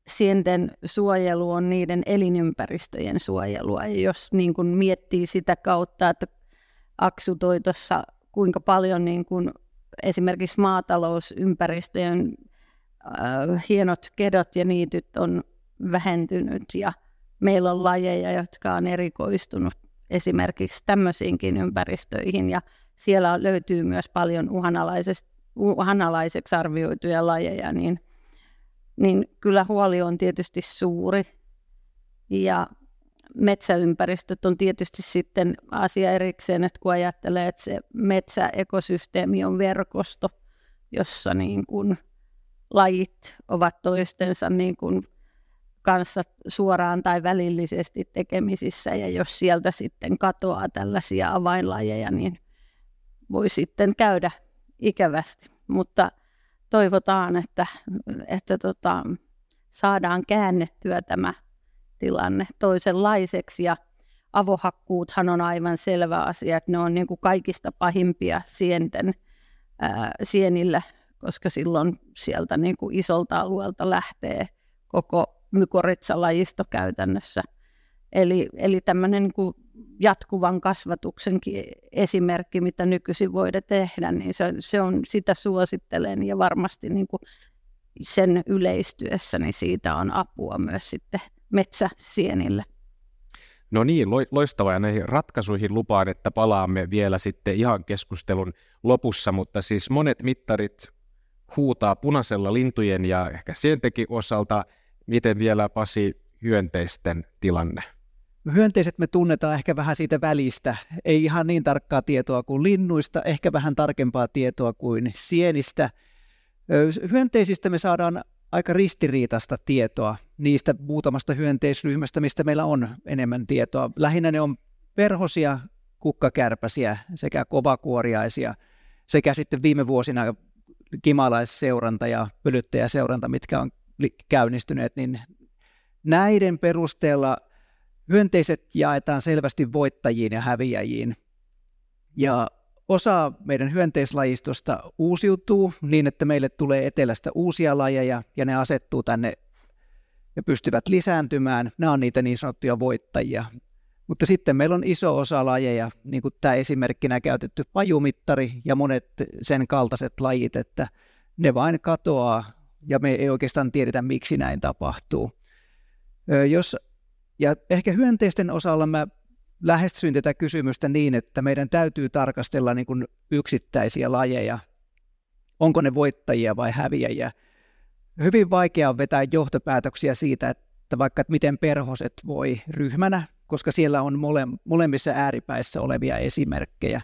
sienten suojelu on niiden elinympäristöjen suojelua. Ja jos niin kuin miettii sitä kautta, että Aksu toi tuossa kuinka paljon niin kuin esimerkiksi maatalousympäristöjen äh, hienot kedot ja niityt on vähentynyt ja meillä on lajeja, jotka on erikoistunut esimerkiksi tämmöisiinkin ympäristöihin ja siellä löytyy myös paljon uhanalaiseksi arvioituja lajeja, niin, niin kyllä huoli on tietysti suuri. Ja metsäympäristöt on tietysti sitten asia erikseen, että kun ajattelee, että se metsäekosysteemi on verkosto, jossa niin kuin lajit ovat toistensa niin kuin kanssa suoraan tai välillisesti tekemisissä, ja jos sieltä sitten katoaa tällaisia avainlajeja, niin voi sitten käydä ikävästi. Mutta toivotaan, että, että tota, saadaan käännettyä tämä tilanne toisenlaiseksi, ja avohakkuuthan on aivan selvä asia, että ne on niin kuin kaikista pahimpia sienten, ää, sienillä koska silloin sieltä niin kuin isolta alueelta lähtee koko mykoritsalajisto käytännössä. Eli, eli tämmöinen niin kuin jatkuvan kasvatuksenkin esimerkki, mitä nykyisin voidaan tehdä, niin se, se on, sitä suosittelen ja varmasti niin kuin sen yleistyessä, niin siitä on apua myös sitten metsäsienille. No niin, loistavaa ja näihin ratkaisuihin lupaan, että palaamme vielä sitten ihan keskustelun lopussa, mutta siis monet mittarit huutaa punaisella lintujen ja ehkä sientekin osalta. Miten vielä Pasi hyönteisten tilanne? Hyönteiset me tunnetaan ehkä vähän siitä välistä. Ei ihan niin tarkkaa tietoa kuin linnuista, ehkä vähän tarkempaa tietoa kuin sienistä. Hyönteisistä me saadaan aika ristiriitasta tietoa niistä muutamasta hyönteisryhmästä, mistä meillä on enemmän tietoa. Lähinnä ne on perhosia, kukkakärpäsiä sekä kovakuoriaisia sekä sitten viime vuosina kimalaisseuranta ja pölyttäjäseuranta, mitkä on käynnistyneet, niin näiden perusteella hyönteiset jaetaan selvästi voittajiin ja häviäjiin. Ja osa meidän hyönteislajistosta uusiutuu niin, että meille tulee etelästä uusia lajeja ja ne asettuu tänne ja pystyvät lisääntymään. Nämä on niitä niin sanottuja voittajia. Mutta sitten meillä on iso osa lajeja, niin kuin tämä esimerkkinä käytetty pajumittari ja monet sen kaltaiset lajit, että ne vain katoaa ja me ei oikeastaan tiedetä, miksi näin tapahtuu. Jos, ja ehkä hyönteisten osalla mä lähestyin tätä kysymystä niin, että meidän täytyy tarkastella niin kuin yksittäisiä lajeja, onko ne voittajia vai häviäjiä. Hyvin vaikea on vetää johtopäätöksiä siitä, että vaikka että miten perhoset voi ryhmänä, koska siellä on mole, molemmissa ääripäissä olevia esimerkkejä.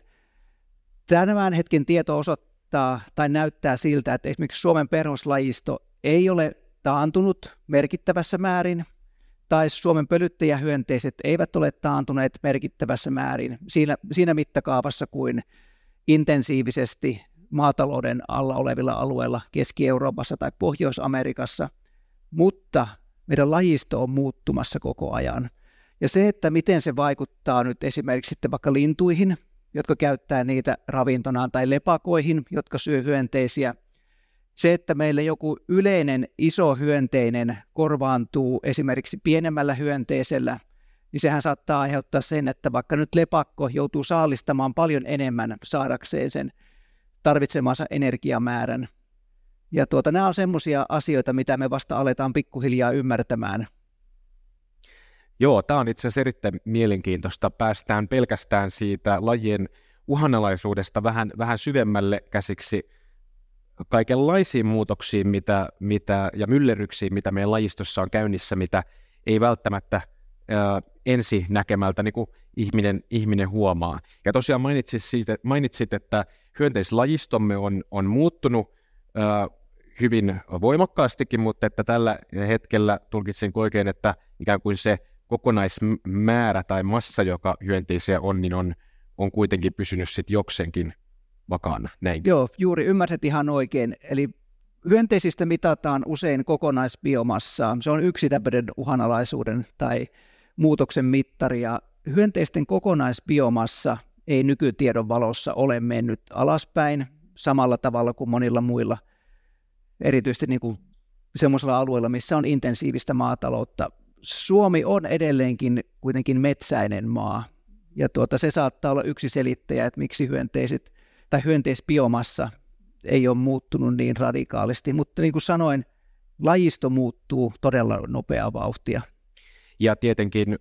Tämän hetken tieto osoittaa tai näyttää siltä, että esimerkiksi Suomen perhoslajisto ei ole taantunut merkittävässä määrin, tai Suomen pölyttäjähyönteiset eivät ole taantuneet merkittävässä määrin siinä, siinä mittakaavassa kuin intensiivisesti maatalouden alla olevilla alueilla Keski-Euroopassa tai Pohjois-Amerikassa, mutta meidän lajisto on muuttumassa koko ajan. Ja se, että miten se vaikuttaa nyt esimerkiksi sitten vaikka lintuihin, jotka käyttää niitä ravintonaan, tai lepakoihin, jotka syö hyönteisiä, se, että meille joku yleinen iso hyönteinen korvaantuu esimerkiksi pienemmällä hyönteisellä, niin sehän saattaa aiheuttaa sen, että vaikka nyt lepakko joutuu saalistamaan paljon enemmän saadakseen sen tarvitsemansa energiamäärän. Ja tuota, nämä on semmoisia asioita, mitä me vasta aletaan pikkuhiljaa ymmärtämään. Joo, tämä on itse asiassa erittäin mielenkiintoista. Päästään pelkästään siitä lajien uhanalaisuudesta vähän, vähän syvemmälle käsiksi kaikenlaisiin muutoksiin mitä, mitä, ja myllerryksiin, mitä meidän lajistossa on käynnissä, mitä ei välttämättä ää, ensi näkemältä niin kuin ihminen, ihminen huomaa. Ja tosiaan mainitsit, siitä, mainitsit että hyönteislajistomme on, on muuttunut ää, hyvin voimakkaastikin, mutta että tällä hetkellä tulkitsin oikein, että ikään kuin se kokonaismäärä tai massa, joka hyönteisiä on, niin on, on kuitenkin pysynyt sitten jokseenkin vakaana. Näin. Joo, juuri ymmärsit ihan oikein. Eli hyönteisistä mitataan usein kokonaisbiomassaa. Se on yksi tämmöinen uhanalaisuuden tai muutoksen mittari. Ja hyönteisten kokonaisbiomassa ei nykytiedon valossa ole mennyt alaspäin samalla tavalla kuin monilla muilla, erityisesti niin kuin semmoisilla alueilla, missä on intensiivistä maataloutta. Suomi on edelleenkin kuitenkin metsäinen maa, ja tuota, se saattaa olla yksi selittäjä, että miksi hyönteiset tai hyönteisbiomassa ei ole muuttunut niin radikaalisti, mutta niin kuin sanoin, lajisto muuttuu todella nopeaa vauhtia. Ja tietenkin ö,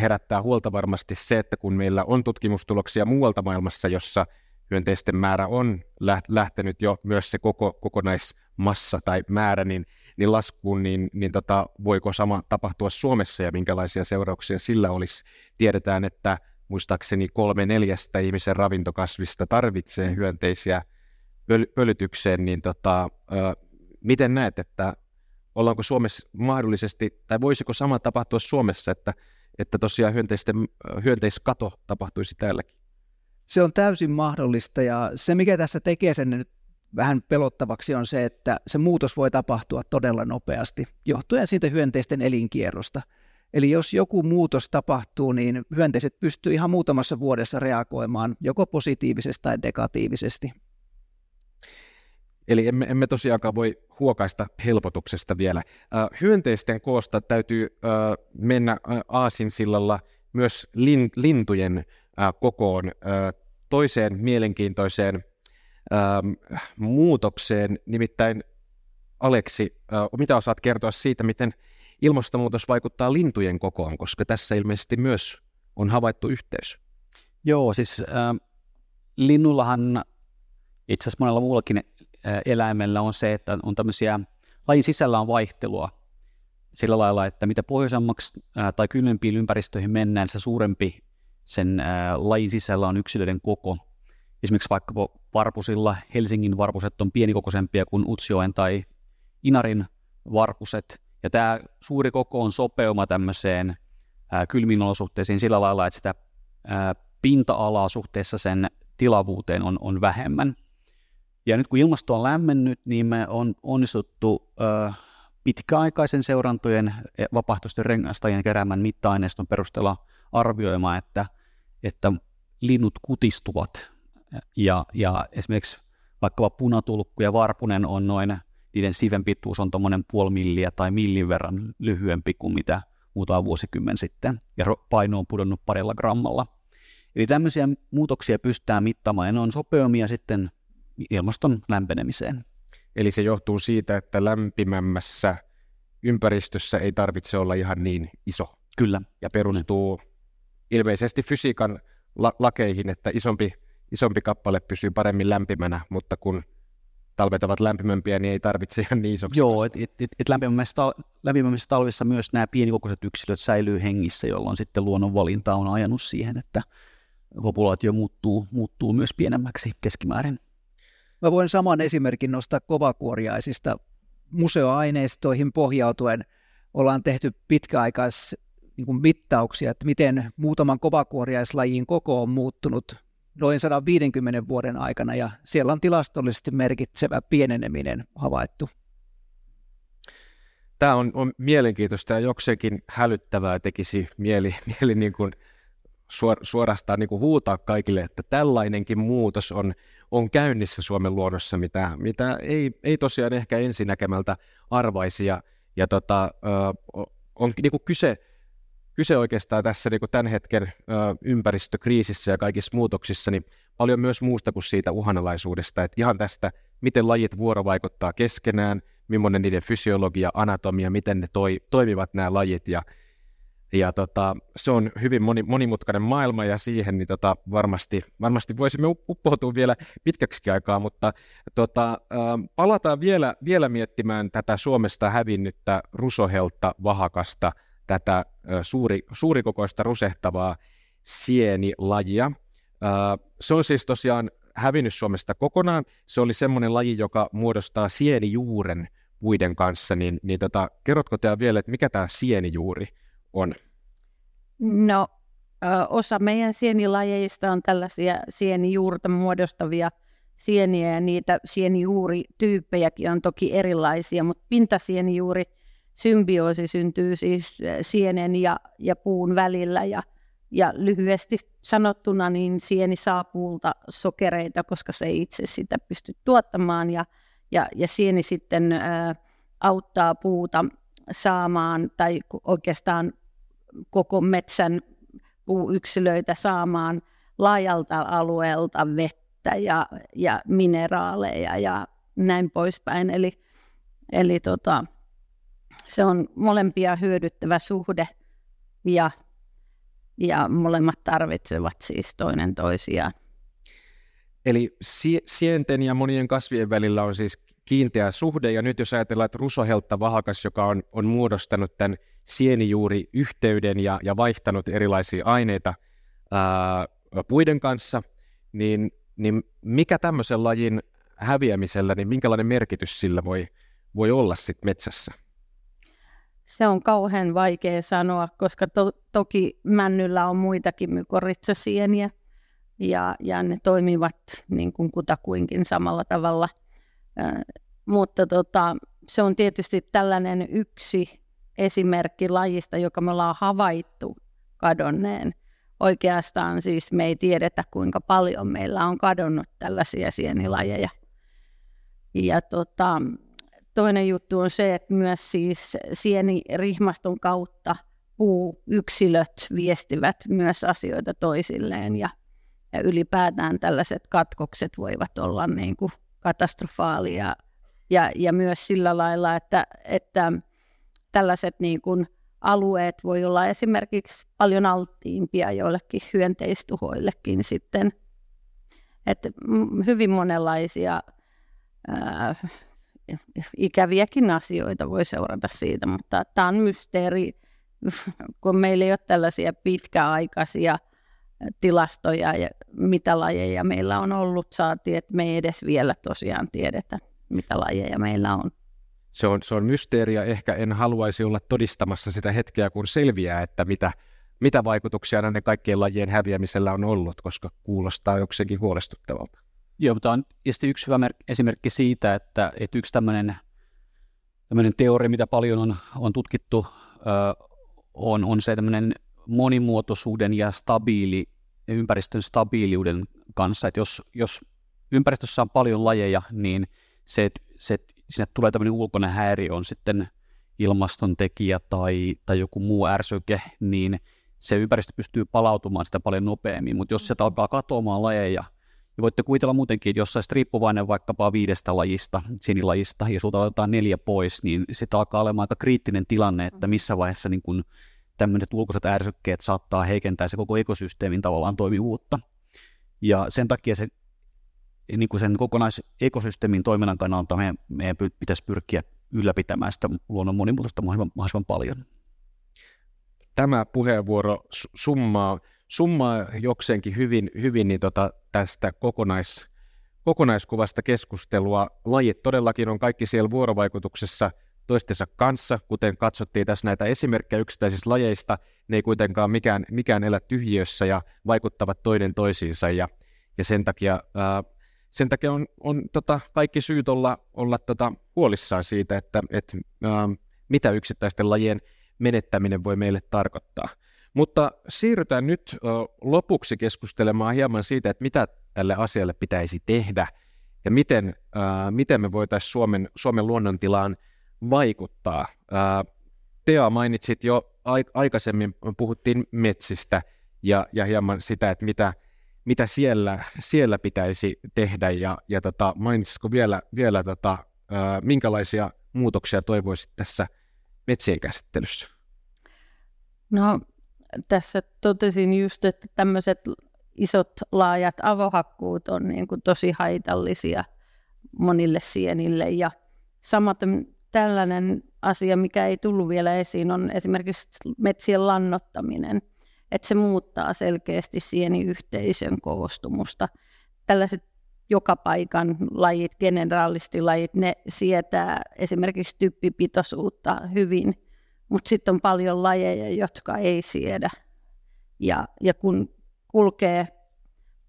herättää huolta varmasti se, että kun meillä on tutkimustuloksia muualta maailmassa, jossa hyönteisten määrä on lähtenyt jo myös se koko, kokonaismassa tai määrä niin, niin laskuun, niin, niin tota, voiko sama tapahtua Suomessa ja minkälaisia seurauksia sillä olisi. Tiedetään, että muistaakseni kolme neljästä ihmisen ravintokasvista tarvitsee hyönteisiä pöl- pölytykseen, niin tota, ö, miten näet, että ollaanko Suomessa mahdollisesti, tai voisiko sama tapahtua Suomessa, että, että tosiaan hyönteisten, hyönteiskato tapahtuisi täälläkin? Se on täysin mahdollista ja se, mikä tässä tekee sen nyt vähän pelottavaksi on se, että se muutos voi tapahtua todella nopeasti, johtuen siitä hyönteisten elinkierrosta – Eli jos joku muutos tapahtuu, niin hyönteiset pystyy ihan muutamassa vuodessa reagoimaan joko positiivisesti tai negatiivisesti. Eli emme, emme tosiaankaan voi huokaista helpotuksesta vielä. Äh, hyönteisten koosta täytyy äh, mennä äh, aasinsillalla myös lin, lintujen kokoon toiseen mielenkiintoiseen äh, muutokseen. Nimittäin Aleksi, äh, mitä osaat kertoa siitä, miten ilmastonmuutos vaikuttaa lintujen kokoon, koska tässä ilmeisesti myös on havaittu yhteys. Joo, siis äh, linnullahan itse asiassa monella muullakin äh, eläimellä on se, että on tämmöisiä, lajin sisällä on vaihtelua sillä lailla, että mitä pohjoisemmaksi äh, tai kylmempiin ympäristöihin mennään, se suurempi sen äh, lajin sisällä on yksilöiden koko. Esimerkiksi vaikka varpusilla Helsingin varpuset on pienikokoisempia kuin Utsjoen tai Inarin varpuset, ja tämä suuri koko on sopeuma tämmöiseen kylmiin olosuhteisiin sillä lailla, että sitä pinta-alaa suhteessa sen tilavuuteen on, on vähemmän. Ja nyt kun ilmasto on lämmennyt, niin me on onnistuttu ö, pitkäaikaisen seurantojen e, vapaaehtoisten rengastajien keräämän mitta-aineiston perusteella arvioimaan, että, että linnut kutistuvat ja, ja esimerkiksi vaikkapa punatulkku ja varpunen on noin, niiden siven pituus on tuommoinen puoli milliä tai millin verran lyhyempi kuin mitä muutama vuosikymmen sitten, ja paino on pudonnut parilla grammalla. Eli tämmöisiä muutoksia pystytään mittaamaan, ja ne on sopeumia sitten ilmaston lämpenemiseen. Eli se johtuu siitä, että lämpimämmässä ympäristössä ei tarvitse olla ihan niin iso. Kyllä. Ja perustuu ne. ilmeisesti fysiikan la- lakeihin, että isompi, isompi kappale pysyy paremmin lämpimänä, mutta kun talvet ovat lämpimämpiä, niin ei tarvitse ihan niin isoksi. Joo, että et, et, et lämpimämmissä, tal- lämpimämmissä talvissa myös nämä pienikokoiset yksilöt säilyy hengissä, jolloin sitten luonnon valinta on ajanut siihen, että populaatio muuttuu, muuttuu myös pienemmäksi keskimäärin. Mä voin saman esimerkin nostaa kovakuoriaisista. Museoaineistoihin pohjautuen ollaan tehty pitkäaikais niin mittauksia, että miten muutaman kovakuoriaislajin koko on muuttunut noin 150 vuoden aikana, ja siellä on tilastollisesti merkitsevä pieneneminen havaittu. Tämä on, on mielenkiintoista ja jokseenkin hälyttävää tekisi mieli, mieli niin kuin suor, suorastaan niin kuin huutaa kaikille, että tällainenkin muutos on, on käynnissä Suomen luonnossa, mitä, mitä ei, ei tosiaan ehkä ensinäkemältä arvaisi. Ja, ja tota, on niin kuin kyse kyse oikeastaan tässä niin kuin tämän hetken ö, ympäristökriisissä ja kaikissa muutoksissa niin paljon myös muusta kuin siitä uhanalaisuudesta, että ihan tästä, miten lajit vuorovaikuttaa keskenään, millainen niiden fysiologia, anatomia, miten ne toi, toimivat nämä lajit. Ja, ja tota, se on hyvin moni, monimutkainen maailma ja siihen niin tota, varmasti, varmasti voisimme uppoutua vielä pitkäksi aikaa, mutta tota, äh, palataan vielä, vielä miettimään tätä Suomesta hävinnyttä rusohelta vahakasta – tätä suuri, suurikokoista rusehtavaa sienilajia. Se on siis tosiaan hävinnyt Suomesta kokonaan. Se oli semmoinen laji, joka muodostaa sienijuuren puiden kanssa. Niin, niin tota, kerrotko teillä vielä, että mikä tämä sienijuuri on? No, osa meidän sienilajeista on tällaisia sienijuurta muodostavia sieniä ja niitä sienijuurityyppejäkin on toki erilaisia, mutta pintasienijuuri – symbioosi syntyy siis eh, sienen ja, ja puun välillä ja, ja lyhyesti sanottuna niin sieni saa puulta sokereita, koska se ei itse sitä pysty tuottamaan ja, ja, ja sieni sitten ää, auttaa puuta saamaan tai oikeastaan koko metsän puuyksilöitä saamaan laajalta alueelta vettä ja, ja mineraaleja ja näin poispäin. Eli, eli tota, se on molempia hyödyttävä suhde ja, ja molemmat tarvitsevat siis toinen toisiaan. Eli sienten ja monien kasvien välillä on siis kiinteä suhde, ja nyt jos ajatellaan, että rusoheltta vahakas, joka on, on muodostanut tämän sienijuuri-yhteyden ja, ja vaihtanut erilaisia aineita ää, puiden kanssa, niin, niin mikä tämmöisen lajin häviämisellä, niin minkälainen merkitys sillä voi, voi olla sitten metsässä? Se on kauhean vaikea sanoa, koska to, toki männyllä on muitakin mykoritsasieniä ja, ja ne toimivat niin kuin kutakuinkin samalla tavalla. Äh, mutta tota, se on tietysti tällainen yksi esimerkki lajista, joka me ollaan havaittu kadonneen. Oikeastaan siis me ei tiedetä, kuinka paljon meillä on kadonnut tällaisia sienilajeja. Ja tota, Toinen juttu on se, että myös siis sienirihmaston kautta puuyksilöt viestivät myös asioita toisilleen ja, ja ylipäätään tällaiset katkokset voivat olla niin kuin katastrofaalia ja, ja myös sillä lailla, että, että tällaiset niin kuin alueet voi olla esimerkiksi paljon alttiimpia joillekin hyönteistuhoillekin sitten. Että hyvin monenlaisia ää, ikäviäkin asioita voi seurata siitä, mutta tämä on mysteeri, kun meillä ei ole tällaisia pitkäaikaisia tilastoja ja mitä lajeja meillä on ollut, saatiin, että me ei edes vielä tosiaan tiedetä, mitä lajeja meillä on. Se on, se on mysteeri ja ehkä en haluaisi olla todistamassa sitä hetkeä, kun selviää, että mitä, mitä vaikutuksia näiden kaikkien lajien häviämisellä on ollut, koska kuulostaa jokseenkin huolestuttavalta. Joo, mutta on yksi hyvä esimerkki siitä, että, että yksi tämmöinen, tämmöinen teoria, mitä paljon on, on tutkittu, on, on se tämmöinen monimuotoisuuden ja stabiili, ympäristön stabiiliuden kanssa, että jos, jos ympäristössä on paljon lajeja, niin se, se sinne tulee tämmöinen ulkoinen häiriö, on sitten ilmaston tekijä tai, tai joku muu ärsyke, niin se ympäristö pystyy palautumaan sitä paljon nopeammin, mutta jos sieltä alkaa katoamaan lajeja, niin voitte kuvitella muutenkin, että jos olisit riippuvainen vaikkapa viidestä lajista, sinilajista, ja sulta otetaan neljä pois, niin sitä alkaa olemaan aika kriittinen tilanne, että missä vaiheessa niin kun tämmöiset ulkoiset ärsykkeet saattaa heikentää se koko ekosysteemin tavallaan toimivuutta. Ja sen takia se, niin kuin sen kokonaisekosysteemin toiminnan kannalta meidän, meidän pitäisi pyrkiä ylläpitämään sitä luonnon monimuotoista mahdollisimman, mahdollisimman paljon. Tämä puheenvuoro summaa, summaa jokseenkin hyvin, hyvin niin tota, tästä kokonais, kokonaiskuvasta keskustelua. Lajit todellakin on kaikki siellä vuorovaikutuksessa toistensa kanssa, kuten katsottiin tässä näitä esimerkkejä yksittäisistä lajeista, ne ei kuitenkaan mikään, mikään elä tyhjiössä ja vaikuttavat toinen toisiinsa ja, ja sen takia ää, sen takia on, on tota, kaikki syyt olla, olla tota, huolissaan siitä, että et, ää, mitä yksittäisten lajien menettäminen voi meille tarkoittaa. Mutta siirrytään nyt lopuksi keskustelemaan hieman siitä, että mitä tälle asialle pitäisi tehdä ja miten, ä, miten me voitaisiin Suomen, Suomen luonnontilaan vaikuttaa. Ä, Tea mainitsit jo aikaisemmin, puhuttiin metsistä ja, ja hieman sitä, että mitä, mitä siellä, siellä pitäisi tehdä ja, ja tota, mainitsisiko vielä, vielä tota, ää, minkälaisia muutoksia toivoisit tässä metsien käsittelyssä? No tässä totesin just, että tämmöiset isot laajat avohakkuut on niin kuin tosi haitallisia monille sienille ja samaten tällainen asia, mikä ei tullut vielä esiin, on esimerkiksi metsien lannottaminen että se muuttaa selkeästi sieniyhteisön koostumusta. Tällaiset joka paikan lajit, generalistilajit, ne sietää esimerkiksi typpipitoisuutta hyvin, mutta sitten on paljon lajeja, jotka ei siedä. Ja, ja kun kulkee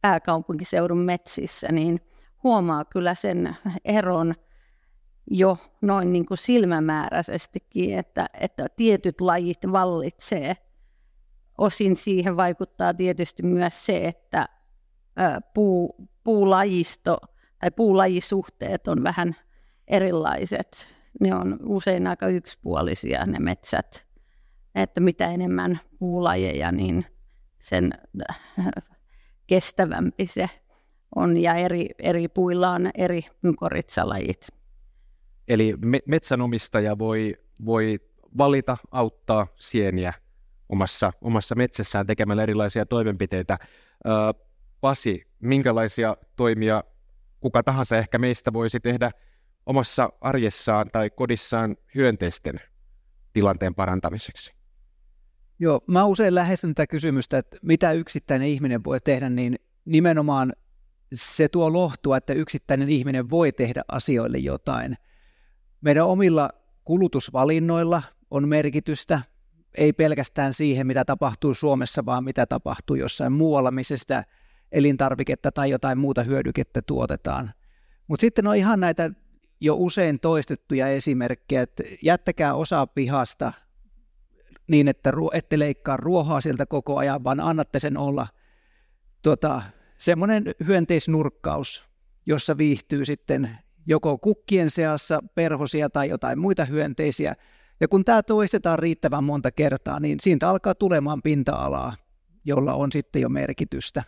pääkaupunkiseudun metsissä, niin huomaa kyllä sen eron jo noin niin kuin silmämääräisestikin, että, että tietyt lajit vallitsee – osin siihen vaikuttaa tietysti myös se, että puu, puulajisto tai puulajisuhteet on vähän erilaiset. Ne on usein aika yksipuolisia ne metsät, että mitä enemmän puulajeja, niin sen kestävämpi se on ja eri, eri puilla on eri mykorrhizalajit. Eli me- metsänomistaja voi, voi valita auttaa sieniä omassa, omassa metsässään tekemällä erilaisia toimenpiteitä. Ö, Pasi, minkälaisia toimia kuka tahansa ehkä meistä voisi tehdä omassa arjessaan tai kodissaan hyönteisten tilanteen parantamiseksi? Joo, mä usein lähestyn tätä kysymystä, että mitä yksittäinen ihminen voi tehdä, niin nimenomaan se tuo lohtua, että yksittäinen ihminen voi tehdä asioille jotain. Meidän omilla kulutusvalinnoilla on merkitystä ei pelkästään siihen, mitä tapahtuu Suomessa, vaan mitä tapahtuu jossain muualla, missä sitä elintarviketta tai jotain muuta hyödykettä tuotetaan. Mutta sitten on ihan näitä jo usein toistettuja esimerkkejä, että jättäkää osa pihasta niin, että ette leikkaa ruohoa sieltä koko ajan, vaan annatte sen olla tota, semmoinen hyönteisnurkkaus, jossa viihtyy sitten joko kukkien seassa perhosia tai jotain muita hyönteisiä, ja kun tämä toistetaan riittävän monta kertaa, niin siitä alkaa tulemaan pinta-alaa, jolla on sitten jo merkitystä.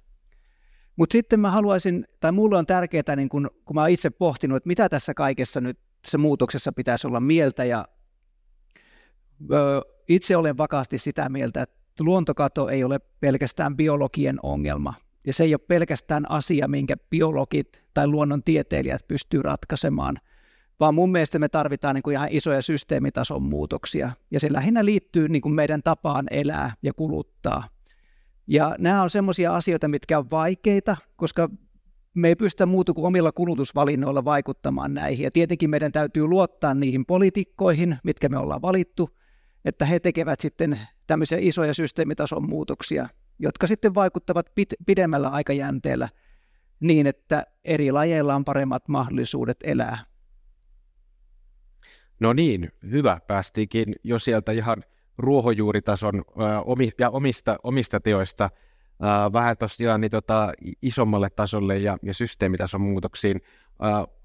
Mutta sitten mä haluaisin, tai mulle on tärkeää, niin kun, kun mä oon itse pohtinut, että mitä tässä kaikessa nyt se muutoksessa pitäisi olla mieltä, ja ö, itse olen vakaasti sitä mieltä, että luontokato ei ole pelkästään biologien ongelma, ja se ei ole pelkästään asia, minkä biologit tai luonnontieteilijät pystyy ratkaisemaan – vaan mun mielestä me tarvitaan niin kuin ihan isoja systeemitason muutoksia, ja se lähinnä liittyy niin kuin meidän tapaan elää ja kuluttaa. Ja nämä on semmoisia asioita, mitkä on vaikeita, koska me ei pystytä muuta kuin omilla kulutusvalinnoilla vaikuttamaan näihin. Ja tietenkin meidän täytyy luottaa niihin poliitikkoihin, mitkä me ollaan valittu, että he tekevät sitten tämmöisiä isoja systeemitason muutoksia, jotka sitten vaikuttavat pit- pidemmällä aikajänteellä niin, että eri lajeilla on paremmat mahdollisuudet elää. No niin, hyvä. Päästiinkin jo sieltä ihan ruohonjuuritason ja omista, omista teoista äh, vähän tosiaan niin tota, isommalle tasolle ja, ja systeemitason muutoksiin.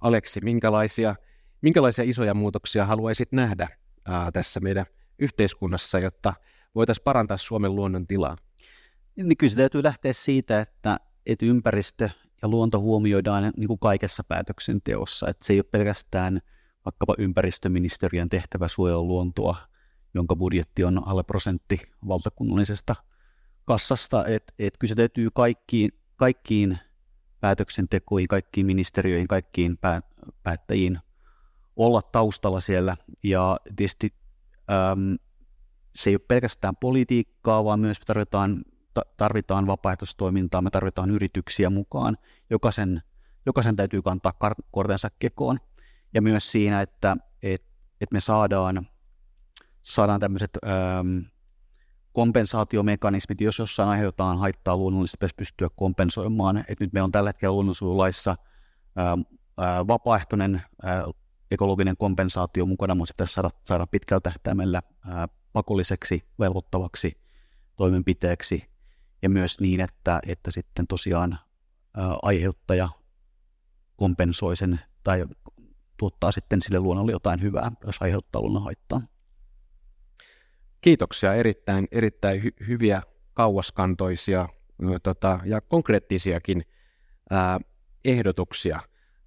Aleksi, minkälaisia, minkälaisia isoja muutoksia haluaisit nähdä äh, tässä meidän yhteiskunnassa, jotta voitaisiin parantaa Suomen luonnon tilaa? Niin kyllä se täytyy lähteä siitä, että, että ympäristö ja luonto huomioidaan niin kuin kaikessa päätöksenteossa. Että se ei ole pelkästään vaikkapa ympäristöministeriön tehtävä suojella luontoa, jonka budjetti on alle prosentti valtakunnallisesta kassasta. Että et kyllä se täytyy kaikkiin, kaikkiin päätöksentekoihin, kaikkiin ministeriöihin, kaikkiin pää, päättäjiin olla taustalla siellä. Ja tietysti äm, se ei ole pelkästään politiikkaa, vaan myös tarvitaan, tarvitaan vapaaehtoistoimintaa, me tarvitaan yrityksiä mukaan. Jokaisen, jokaisen täytyy kantaa kortensa kekoon. Ja myös siinä, että et, et me saadaan, saadaan tämmöiset äm, kompensaatiomekanismit, jos jossain aiheutetaan haittaa luonnollisesti, pitäisi pystyä kompensoimaan. Et nyt meillä on tällä hetkellä luonnonsuojelulaissa vapaaehtoinen ää, ekologinen kompensaatio mukana, mutta se pitäisi saada, saada pitkällä tähtäimellä ää, pakolliseksi, velvoittavaksi toimenpiteeksi ja myös niin, että, että sitten tosiaan ää, aiheuttaja kompensoi sen tai tuottaa sitten sille luonnolle jotain hyvää, jos aiheuttaa luonnon haittaa. Kiitoksia, erittäin, erittäin hy- hyviä kauaskantoisia tota, ja konkreettisiakin ää, ehdotuksia.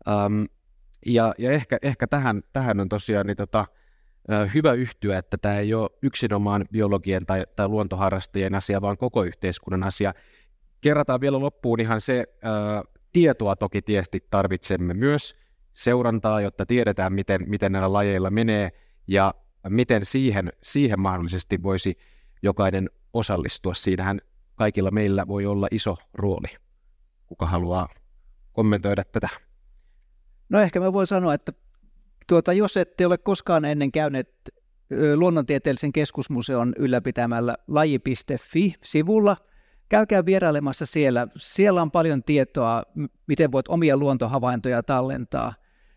Ähm, ja, ja ehkä, ehkä tähän, tähän on tosiaan niin tota, hyvä yhtyä, että tämä ei ole yksinomaan biologien tai, tai luontoharrastajien asia, vaan koko yhteiskunnan asia. Kerrataan vielä loppuun ihan se, ää, tietoa toki tietysti tarvitsemme myös, seurantaa, jotta tiedetään, miten, miten näillä lajeilla menee, ja miten siihen, siihen mahdollisesti voisi jokainen osallistua. Siinähän kaikilla meillä voi olla iso rooli. Kuka haluaa kommentoida tätä? No ehkä mä voin sanoa, että tuota, jos ette ole koskaan ennen käyneet luonnontieteellisen keskusmuseon ylläpitämällä laji.fi-sivulla, käykää vierailemassa siellä. Siellä on paljon tietoa, miten voit omia luontohavaintoja tallentaa.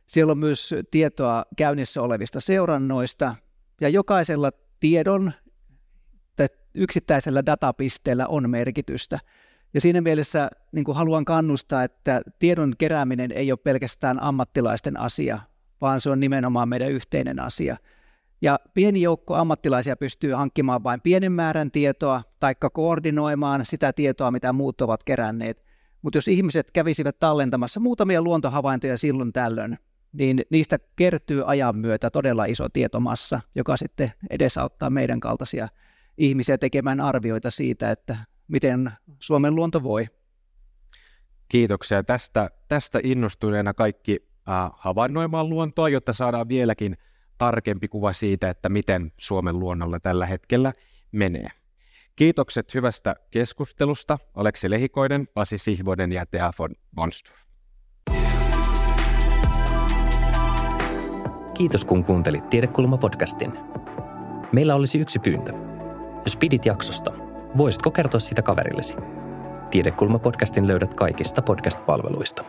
Siellä on myös tietoa käynnissä olevista seurannoista, ja jokaisella tiedon tai yksittäisellä datapisteellä on merkitystä. Ja siinä mielessä niin kuin haluan kannustaa, että tiedon kerääminen ei ole pelkästään ammattilaisten asia, vaan se on nimenomaan meidän yhteinen asia. Ja pieni joukko ammattilaisia pystyy hankkimaan vain pienen määrän tietoa, taikka koordinoimaan sitä tietoa, mitä muut ovat keränneet. Mutta jos ihmiset kävisivät tallentamassa muutamia luontohavaintoja silloin tällöin, niin niistä kertyy ajan myötä todella iso tietomassa, joka sitten edesauttaa meidän kaltaisia ihmisiä tekemään arvioita siitä, että miten Suomen luonto voi. Kiitoksia tästä, tästä innostuneena kaikki äh, havainnoimaan luontoa, jotta saadaan vieläkin tarkempi kuva siitä, että miten Suomen luonnolla tällä hetkellä menee. Kiitokset hyvästä keskustelusta Aleksi Lehikoinen, Pasi Sihvonen ja Tea von Bonstur. Kiitos kun kuuntelit Tiedekulma-podcastin. Meillä olisi yksi pyyntö. Jos pidit jaksosta, voisitko kertoa sitä kaverillesi? Tiedekulma-podcastin löydät kaikista podcast-palveluista.